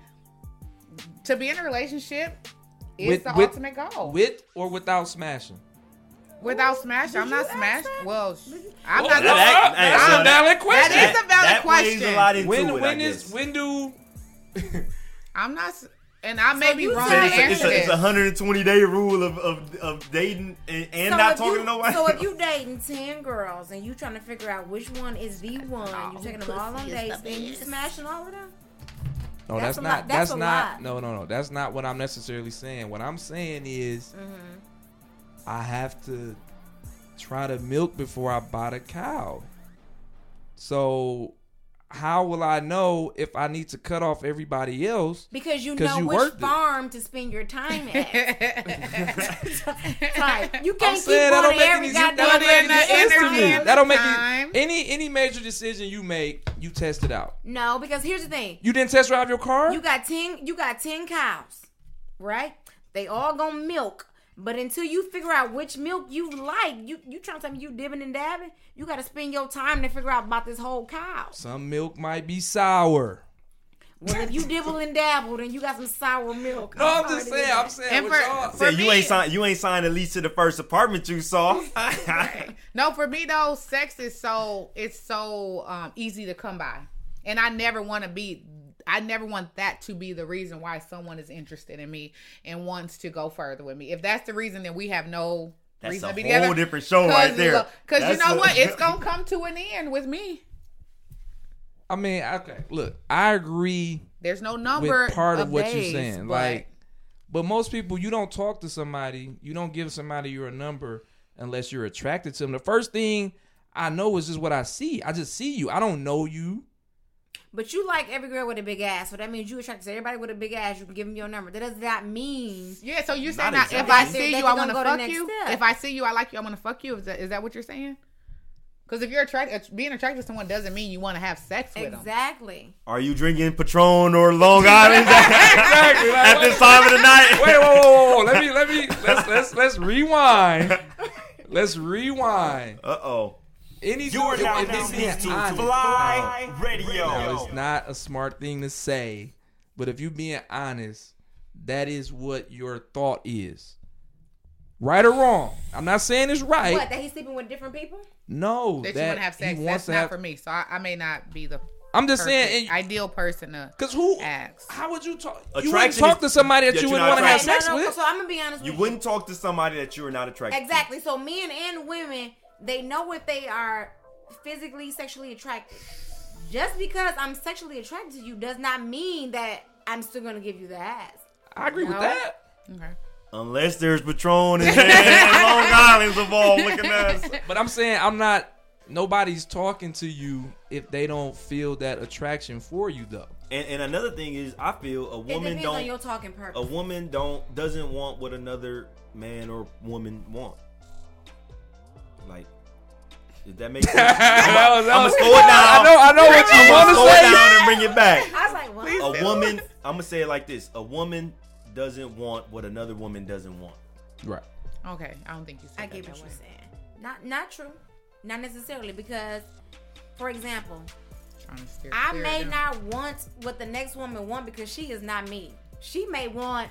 Speaker 2: to be in a relationship, It's the ultimate goal.
Speaker 3: With or without smashing.
Speaker 2: Without smashing, I'm not smashed. Well, sh- I'm
Speaker 3: Oh,
Speaker 2: not.
Speaker 3: that-
Speaker 2: I'm-
Speaker 3: that's a valid question.
Speaker 2: That is a valid
Speaker 1: That plays
Speaker 2: question.
Speaker 1: a lot into
Speaker 3: When
Speaker 1: it, I
Speaker 3: when is
Speaker 1: guess.
Speaker 3: when do
Speaker 2: I'm not, s- and I may be wrong
Speaker 4: said
Speaker 2: to
Speaker 1: It's a, it's,
Speaker 2: answer
Speaker 1: a, it's a 120 day rule of, of, of dating and, and
Speaker 4: So
Speaker 1: not talking
Speaker 4: you,
Speaker 1: to nobody.
Speaker 4: So if you dating ten girls and you trying to figure out which one is the one, you taking them all on
Speaker 2: pussy is
Speaker 4: dates,
Speaker 2: the
Speaker 4: then you
Speaker 2: best.
Speaker 4: smashing all of them.
Speaker 3: No,
Speaker 4: That's
Speaker 3: that's, not.
Speaker 4: lot- that's
Speaker 3: That's,
Speaker 4: a
Speaker 3: not.
Speaker 4: lot.
Speaker 3: No, no, no. That's not what I'm necessarily saying. What I'm saying is,
Speaker 4: Mm-hmm.
Speaker 3: I have to try to milk before I buy the cow. So, how will I know if I need to cut off everybody else?
Speaker 4: Because you know
Speaker 3: you
Speaker 4: which
Speaker 3: worked it.
Speaker 4: farm to spend your time at. like, you can't keep
Speaker 3: saying that
Speaker 4: going
Speaker 3: don't make
Speaker 4: every
Speaker 3: any,
Speaker 4: goddamn
Speaker 3: that don't make any
Speaker 2: Putting
Speaker 3: sense to me. That don't make
Speaker 2: time.
Speaker 3: any, any any major decision you make, you test it out.
Speaker 4: No, because here's the thing.
Speaker 3: You didn't test drive your car.
Speaker 4: You got ten. You got ten cows, right? They all gonna milk. But until you figure out which milk you like, you you trying to tell me you dibbing and dabbing? You got to spend your time to figure out about this whole cow.
Speaker 3: Some milk might be sour.
Speaker 4: Well, if you dibble and dabble, then you got some sour milk.
Speaker 3: No, I'm
Speaker 4: sorry
Speaker 3: just saying. I'm saying.
Speaker 2: And
Speaker 3: what
Speaker 2: for-
Speaker 3: y'all-
Speaker 2: for
Speaker 1: Say you
Speaker 2: me-
Speaker 1: ain't signed you ain't signed the lease to the first apartment you saw.
Speaker 2: No, for me though, sex is so it's so um, easy to come by, and I never want to be. I never want that to be the reason why someone is interested in me and wants to go further with me. If that's the reason, then we have no
Speaker 1: That's
Speaker 2: reason
Speaker 1: a
Speaker 2: to be
Speaker 1: whole different show right there.
Speaker 2: Because you know
Speaker 1: a-
Speaker 2: what, it's gonna come to an end with me.
Speaker 3: I mean, okay. Look, I agree
Speaker 2: There's no number
Speaker 3: with part of, what
Speaker 2: days,
Speaker 3: you're saying.
Speaker 2: but-
Speaker 3: Like, but most people, you don't talk to somebody, you don't give somebody your number unless you're attracted to them. The first thing I know is just what I see. I just see you. I don't know you.
Speaker 4: But you like every girl with a big ass, so that means you attract to everybody with a big ass. You can give them your number. That does not mean.
Speaker 2: Yeah, so you
Speaker 1: Not
Speaker 2: saying that if. I see
Speaker 4: they
Speaker 2: you, I want to
Speaker 4: go to the
Speaker 2: fuck you.
Speaker 4: step.
Speaker 2: If I see you, I like you, I want to fuck you. Is that is that what you're saying? Because if you're attracted, being attracted to someone doesn't mean you want to have sex with them.
Speaker 4: Exactly.
Speaker 1: Are you drinking Patron or Long Island
Speaker 3: Exactly. Like,
Speaker 1: at this time of the night?
Speaker 3: Wait, whoa, whoa, whoa, whoa. Let me, let me, let's, let's, let's rewind. Let's rewind.
Speaker 1: Uh oh.
Speaker 3: Any
Speaker 1: You are
Speaker 3: if-
Speaker 1: now
Speaker 3: if
Speaker 1: listening to
Speaker 3: honest-
Speaker 1: FLYE Radio.
Speaker 3: Now, it's not a smart thing to say, but if you being honest, that is what your thought is. Right or wrong? I'm not saying it's right.
Speaker 4: What? That he's sleeping with different people?
Speaker 3: No,
Speaker 2: That,
Speaker 3: that,
Speaker 2: you want to have
Speaker 3: he
Speaker 2: sex.
Speaker 3: wants
Speaker 2: That's not
Speaker 3: have.
Speaker 2: for me. So I, I may not be the.
Speaker 3: I'm just
Speaker 2: perfect,
Speaker 3: saying, and-
Speaker 2: ideal person to.
Speaker 3: Cause who?
Speaker 2: Ask.
Speaker 3: How would you talk? you wouldn't talk
Speaker 1: is-
Speaker 3: to somebody that
Speaker 1: that
Speaker 3: you wouldn't want to have sex
Speaker 4: no, no.
Speaker 3: with.
Speaker 4: So I'm gonna be honest
Speaker 1: You
Speaker 4: with
Speaker 1: wouldn't talk to somebody that you were not attracted to.
Speaker 4: Exactly. So men and women, they know if they are physically, sexually attracted. Just because I'm sexually attracted to you does not mean that I'm still gonna give you the ass.
Speaker 3: I agree with that.
Speaker 2: Okay.
Speaker 1: Unless there's Patron and, and Long Island's involved looking at us.
Speaker 3: But I'm saying I'm not. Nobody's talking to you if they don't feel that attraction for you, though.
Speaker 1: And, and another thing is, I feel a woman
Speaker 4: depends
Speaker 1: don't
Speaker 4: your talking purpose.
Speaker 1: a woman don't doesn't want what another man or woman want. Like, did that make sense?
Speaker 3: That was- that
Speaker 1: I'm gonna slow it down.
Speaker 3: I know- I know what you
Speaker 1: I'ma
Speaker 3: wanna
Speaker 1: slow
Speaker 3: say.
Speaker 1: it down and bring it back.
Speaker 4: I was like, what?
Speaker 1: A woman, I'm gonna say it like this: a woman doesn't want what another woman doesn't want.
Speaker 3: Right.
Speaker 2: Okay. I don't think you said that.
Speaker 4: I get
Speaker 2: that
Speaker 4: what
Speaker 2: way.
Speaker 4: you're saying. Not not true. Not necessarily because, for example,
Speaker 2: Trying to steer
Speaker 4: I may not want what the next woman want because she is not me. She may want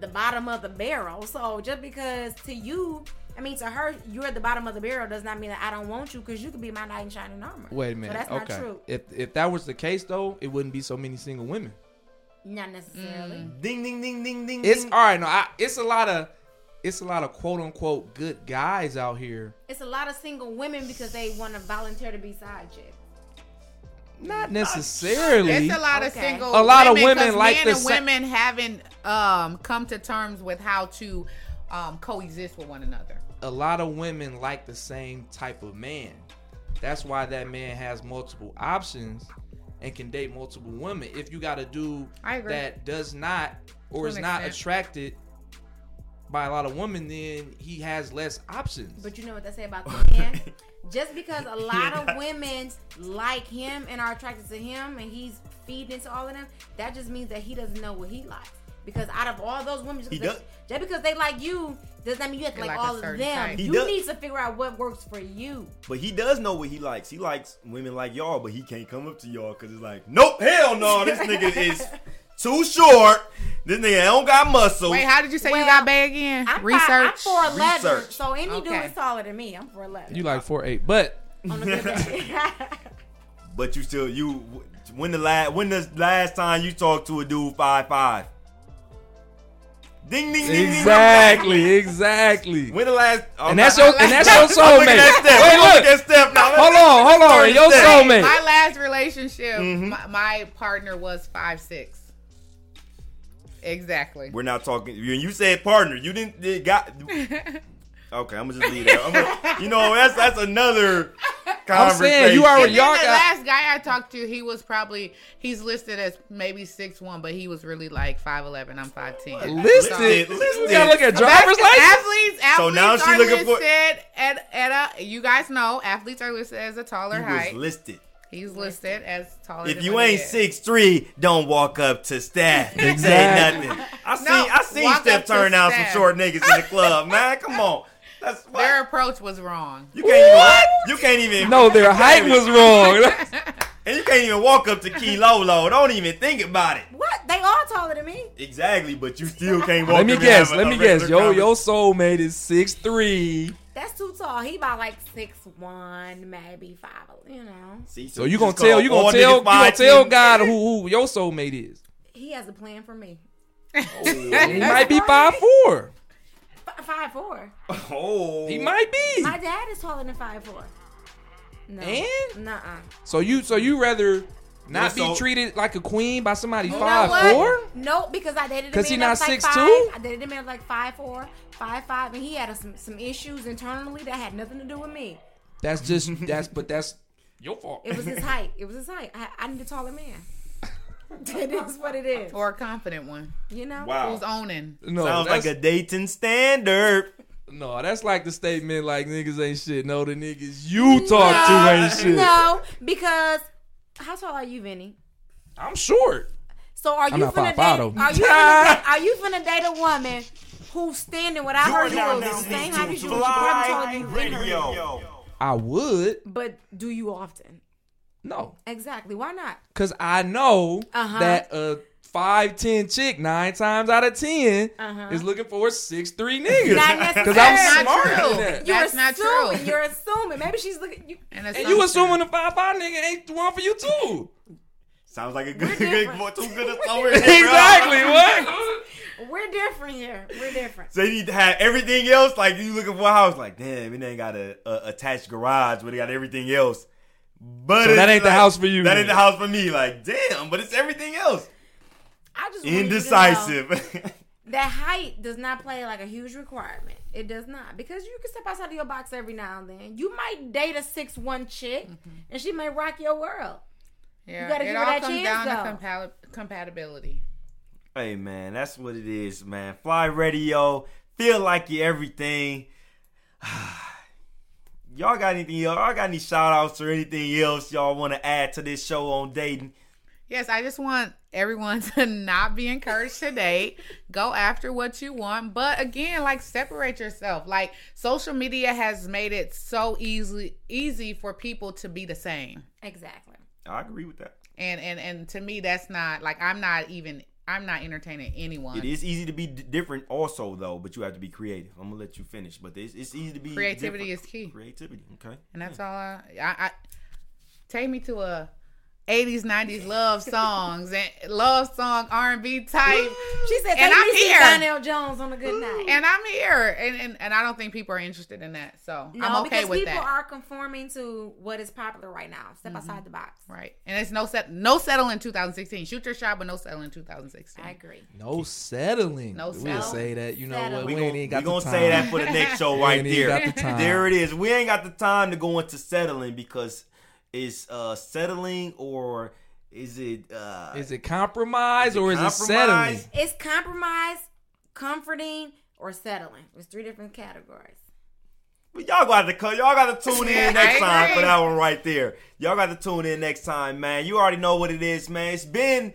Speaker 4: the bottom of the barrel. So just because to you, I mean to her, you're at the bottom of the barrel does not mean that I don't want you because you could be my knight in shining armor.
Speaker 3: Wait a
Speaker 4: So
Speaker 3: minute.
Speaker 4: that's
Speaker 3: okay.
Speaker 4: not true.
Speaker 3: If if that was the case, though, it wouldn't be so many single women.
Speaker 4: Not necessarily.
Speaker 1: Ding ding ding ding ding.
Speaker 3: It's
Speaker 1: ding.
Speaker 3: all right. No, I, it's a lot of it's a lot of quote unquote good guys out here.
Speaker 4: It's a lot of single women because they want to volunteer to be side chicks.
Speaker 3: Not necessarily.
Speaker 2: It's a lot of
Speaker 4: Okay.
Speaker 2: single.
Speaker 3: A lot of women
Speaker 2: 'cause
Speaker 3: like
Speaker 2: men
Speaker 3: the
Speaker 2: and
Speaker 3: sa-
Speaker 2: women haven't um, come to terms with how to um, coexist with one another.
Speaker 3: A lot of women like the same type of man. That's why that man has multiple options and can date multiple women. If you got a dude
Speaker 2: I agree.
Speaker 3: that does not or is not
Speaker 2: extent.
Speaker 3: attracted by a lot of women, then he has less options.
Speaker 4: But you know what they say about the man? Just because a lot of women like him and are attracted to him and he's feeding into all of them, that just means that he doesn't know what he likes. Because out of all those women, just, because,
Speaker 1: does-
Speaker 4: just because they like you, does not mean you have to like,
Speaker 2: like
Speaker 4: all of them.
Speaker 2: type.
Speaker 1: He
Speaker 4: You
Speaker 1: does-
Speaker 4: need to figure out what works for you.
Speaker 1: But he does know what he likes. He likes women like y'all, but he can't come up to y'all because it's like, nope, hell no, this nigga is too short. This nigga don't got muscle.
Speaker 2: Wait, how did you say you got bae again?
Speaker 4: I'm
Speaker 2: Research.
Speaker 4: Five, I'm four eleven,
Speaker 1: Research.
Speaker 4: so any dude is taller than me. I'm four eleven.
Speaker 3: You like four eight, but
Speaker 4: On a good day.
Speaker 1: But you still you when the last when the last time you talked to a dude five five? Ding ding ding ding.
Speaker 3: exactly, exactly.
Speaker 1: When the last oh,
Speaker 3: And that's
Speaker 1: my-
Speaker 3: your and that's your
Speaker 1: I'm looking
Speaker 3: soulmate.
Speaker 1: at Steph.
Speaker 3: Wait,
Speaker 1: I'm
Speaker 3: look.
Speaker 1: looking at Steph now.
Speaker 3: Hold on, hold on. Your
Speaker 1: Steph.
Speaker 3: soulmate.
Speaker 2: My last relationship,
Speaker 1: Mm-hmm.
Speaker 2: my, my partner was five six. Exactly.
Speaker 1: We're not talking. You you said partner. You didn't. It got. Okay, I'm gonna just leave that. I'm gonna, you know, that's that's another conversation.
Speaker 3: saying, you already-
Speaker 2: And
Speaker 3: y'all
Speaker 2: the
Speaker 3: got-
Speaker 2: last guy I talked to, he was probably he's listed as maybe six one, but he was really like five eleven. I'm five ten.
Speaker 3: listed.
Speaker 1: Listed.
Speaker 3: You gotta look at driver's license.
Speaker 2: Athletes, athletes
Speaker 1: So now she
Speaker 2: are
Speaker 1: looking for-
Speaker 2: listed at at a. You guys know athletes are listed as a taller
Speaker 1: He was
Speaker 2: height.
Speaker 1: listed.
Speaker 2: He's listed as taller.
Speaker 1: If
Speaker 2: than
Speaker 1: you ain't six three, don't walk up to Steph. Say
Speaker 3: Exactly.
Speaker 1: nothing. I seen
Speaker 2: No,
Speaker 1: I seen
Speaker 2: walk
Speaker 1: Steph turn down some short niggas in the club. Man, come on. That's what.
Speaker 2: their approach was wrong.
Speaker 1: You can't even. You can't even.
Speaker 3: No, their height was wrong.
Speaker 1: And you can't even walk up to Qui Lolo. Don't even think about it.
Speaker 4: what? They all taller than me.
Speaker 1: Exactly, but you still can't walk.
Speaker 3: Let me
Speaker 1: up and
Speaker 3: guess.
Speaker 1: have
Speaker 3: Let me guess.
Speaker 1: regular
Speaker 3: Yo, your
Speaker 1: conversation.
Speaker 3: soulmate is six three.
Speaker 4: That's too tall. He about like six one, maybe five. You know,
Speaker 1: See,
Speaker 3: So you gonna
Speaker 1: just
Speaker 3: tell
Speaker 1: call
Speaker 3: you gonna
Speaker 1: all
Speaker 3: tell
Speaker 1: niggas
Speaker 3: you gonna
Speaker 1: 5'10".
Speaker 3: tell God who who your soulmate is.
Speaker 4: he has a plan for me.
Speaker 3: He might be five four.
Speaker 4: F- five four.
Speaker 1: Oh,
Speaker 3: He might be.
Speaker 4: My dad is taller than five four. No.
Speaker 3: And?
Speaker 4: Nuh-uh.
Speaker 3: So you so you rather not
Speaker 1: Yeah, so-
Speaker 3: be treated like a queen by somebody
Speaker 4: You know
Speaker 3: five
Speaker 4: what?
Speaker 3: four?
Speaker 4: No, because I dated a
Speaker 3: 'Cause
Speaker 4: man
Speaker 3: he
Speaker 4: that
Speaker 3: not
Speaker 4: was like
Speaker 3: 6'2"?
Speaker 4: I dated a man like five four, five five, and he had a, some some issues internally that had nothing to do with me.
Speaker 3: That's just that's but that's your fault.
Speaker 4: It was his height. It was his height. I, I need a taller man. that is what it is.
Speaker 2: Or a confident one.
Speaker 4: You know.
Speaker 1: Wow.
Speaker 2: Who's owning.
Speaker 3: No,
Speaker 1: Sounds like a Dayton standard.
Speaker 3: No, that's like the statement like niggas ain't shit. No, the niggas you talk to ain't shit.
Speaker 4: No, because how tall are you, Vinny?
Speaker 3: I'm short.
Speaker 4: So are
Speaker 3: I'm
Speaker 4: you
Speaker 3: not
Speaker 4: finna
Speaker 3: 5'5"
Speaker 4: date?
Speaker 3: though.
Speaker 4: Are you finna date, are you finna date a woman who's standing? What I heard you
Speaker 1: now
Speaker 4: was the same height as you, but you probably taller than
Speaker 1: Fly
Speaker 4: you.
Speaker 1: Radio.
Speaker 3: I would.
Speaker 4: But do you often?
Speaker 3: No.
Speaker 4: Exactly. Why not?
Speaker 3: Cause I know
Speaker 4: Uh-huh.
Speaker 3: that a five ten chick nine times out of 10
Speaker 4: Uh-huh.
Speaker 3: is looking for a six three nigga.
Speaker 4: Not
Speaker 3: Cause. I'm smarter than that.
Speaker 4: You're
Speaker 2: That's not
Speaker 4: assuming.
Speaker 2: true.
Speaker 4: You're assuming. Maybe she's looking. You,
Speaker 2: And,
Speaker 3: And you assuming the five five nigga ain't the one for you too.
Speaker 1: Sounds like a good,
Speaker 4: We're
Speaker 1: good,
Speaker 4: different.
Speaker 1: too good a story.
Speaker 3: exactly. What?
Speaker 4: we're different here. We're different.
Speaker 1: So you need to have everything else. Like you looking for a house. Like damn, it ain't got a, a attached garage, but it got everything else. But
Speaker 3: So that ain't the house for you,
Speaker 1: That
Speaker 3: then.
Speaker 1: ain't the house for me. Like damn, but it's everything else.
Speaker 4: I just want you to know
Speaker 1: Indecisive.
Speaker 4: that height does not play like a huge requirement. It does not because you can step outside of your box every now and then. You might date a six one chick, mm-hmm. and she may rock your world.
Speaker 2: Yeah,
Speaker 4: gotta
Speaker 2: it
Speaker 4: give her
Speaker 2: all
Speaker 4: that
Speaker 2: comes
Speaker 4: chance,
Speaker 2: down to compa- compatibility.
Speaker 1: hey man, that's what it is, man. FLYE Radio. Feel like you everything. y'all got anything? Y'all got any shout outs or anything else y'all want to add to this show on dating?
Speaker 2: Yes, I just want everyone to not be encouraged to date. Go after what you want. But again, like separate yourself. Like social media has made it so easy easy for people to be the same.
Speaker 4: Exactly.
Speaker 1: I agree with that.
Speaker 2: And and and to me that's not like I'm not even I'm not entertaining anyone.
Speaker 1: It is easy to be d- different, also though, but you have to be creative. I'm gonna let you finish, but it's, it's easy to be
Speaker 2: Creativity
Speaker 1: different.
Speaker 2: is key.
Speaker 1: Creativity, okay.
Speaker 2: And that's all I, I, I take me to a 80s 90s love songs and love song R&B type.
Speaker 4: She said,
Speaker 2: and I'm here.
Speaker 4: Donell Jones on a good night."
Speaker 2: And I'm here, and, and and I don't think people are interested in that. So
Speaker 4: no,
Speaker 2: I'm okay
Speaker 4: because
Speaker 2: with
Speaker 4: people
Speaker 2: that.
Speaker 4: are conforming to what is popular right now. Step mm-hmm. outside the box.
Speaker 2: right, and it's no set, no settle in 2016. Shoot your shot, but no settle in 2016.
Speaker 4: I agree.
Speaker 3: No settling.
Speaker 2: No settling.
Speaker 3: We'll say that. You know
Speaker 4: Settle.
Speaker 3: what?
Speaker 1: We
Speaker 3: We,
Speaker 1: gon-
Speaker 3: ain't even got
Speaker 1: we gonna
Speaker 3: time.
Speaker 1: say that for the next show right
Speaker 3: ain't
Speaker 1: there.
Speaker 3: the.
Speaker 1: There it is. We ain't got the time to go into settling because it's uh settling or is it uh
Speaker 3: Is it compromise
Speaker 1: Is it
Speaker 3: or is
Speaker 1: compromise?
Speaker 3: it settling?
Speaker 4: It's compromise, comforting, or settling. It's three different categories.
Speaker 1: But y'all got to cut. Y'all got to tune in next time for that one right there. Y'all got to tune in next time, man. You already know what it is, man. It's been,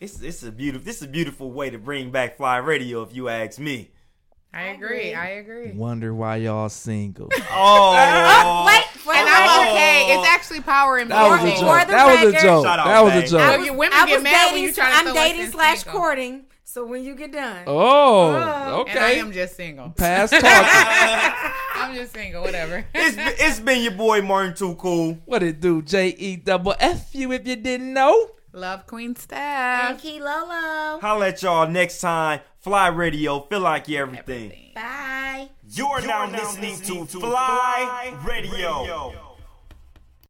Speaker 1: it's it's a beautiful, this is a beautiful way to bring back FLYE Radio, if you ask me.
Speaker 2: I agree. I agree.
Speaker 3: Wonder why y'all single.
Speaker 1: Oh,
Speaker 4: Wait, for
Speaker 2: And
Speaker 4: the
Speaker 2: I'm okay. It's actually power in
Speaker 3: That was a joke.
Speaker 4: For the
Speaker 3: That was a
Speaker 4: record-
Speaker 3: joke.
Speaker 1: Shout out,
Speaker 3: That was a
Speaker 1: babe.
Speaker 3: joke.
Speaker 4: I
Speaker 2: Well,
Speaker 4: was,
Speaker 2: you- women
Speaker 4: I
Speaker 2: get
Speaker 4: was
Speaker 2: mad when
Speaker 4: dating,
Speaker 2: you try to
Speaker 4: I'm
Speaker 2: throw us
Speaker 4: dating
Speaker 2: in
Speaker 4: slash
Speaker 2: single.
Speaker 4: courting. So when you get done,
Speaker 3: Oh,
Speaker 2: And I
Speaker 3: okay.
Speaker 2: am just single.
Speaker 3: Past talking.
Speaker 2: I'm just single. Whatever.
Speaker 1: it's been, it's been your boy Martin Too Cool.
Speaker 3: what it do? J E double F you if you didn't know.
Speaker 2: Love Queen Steph.
Speaker 4: and Qui Lolo.
Speaker 1: Holla at y'all next time. FLYE Radio, feel like you everything.
Speaker 4: Bye.
Speaker 1: You're, now, listening, to FLYE Radio.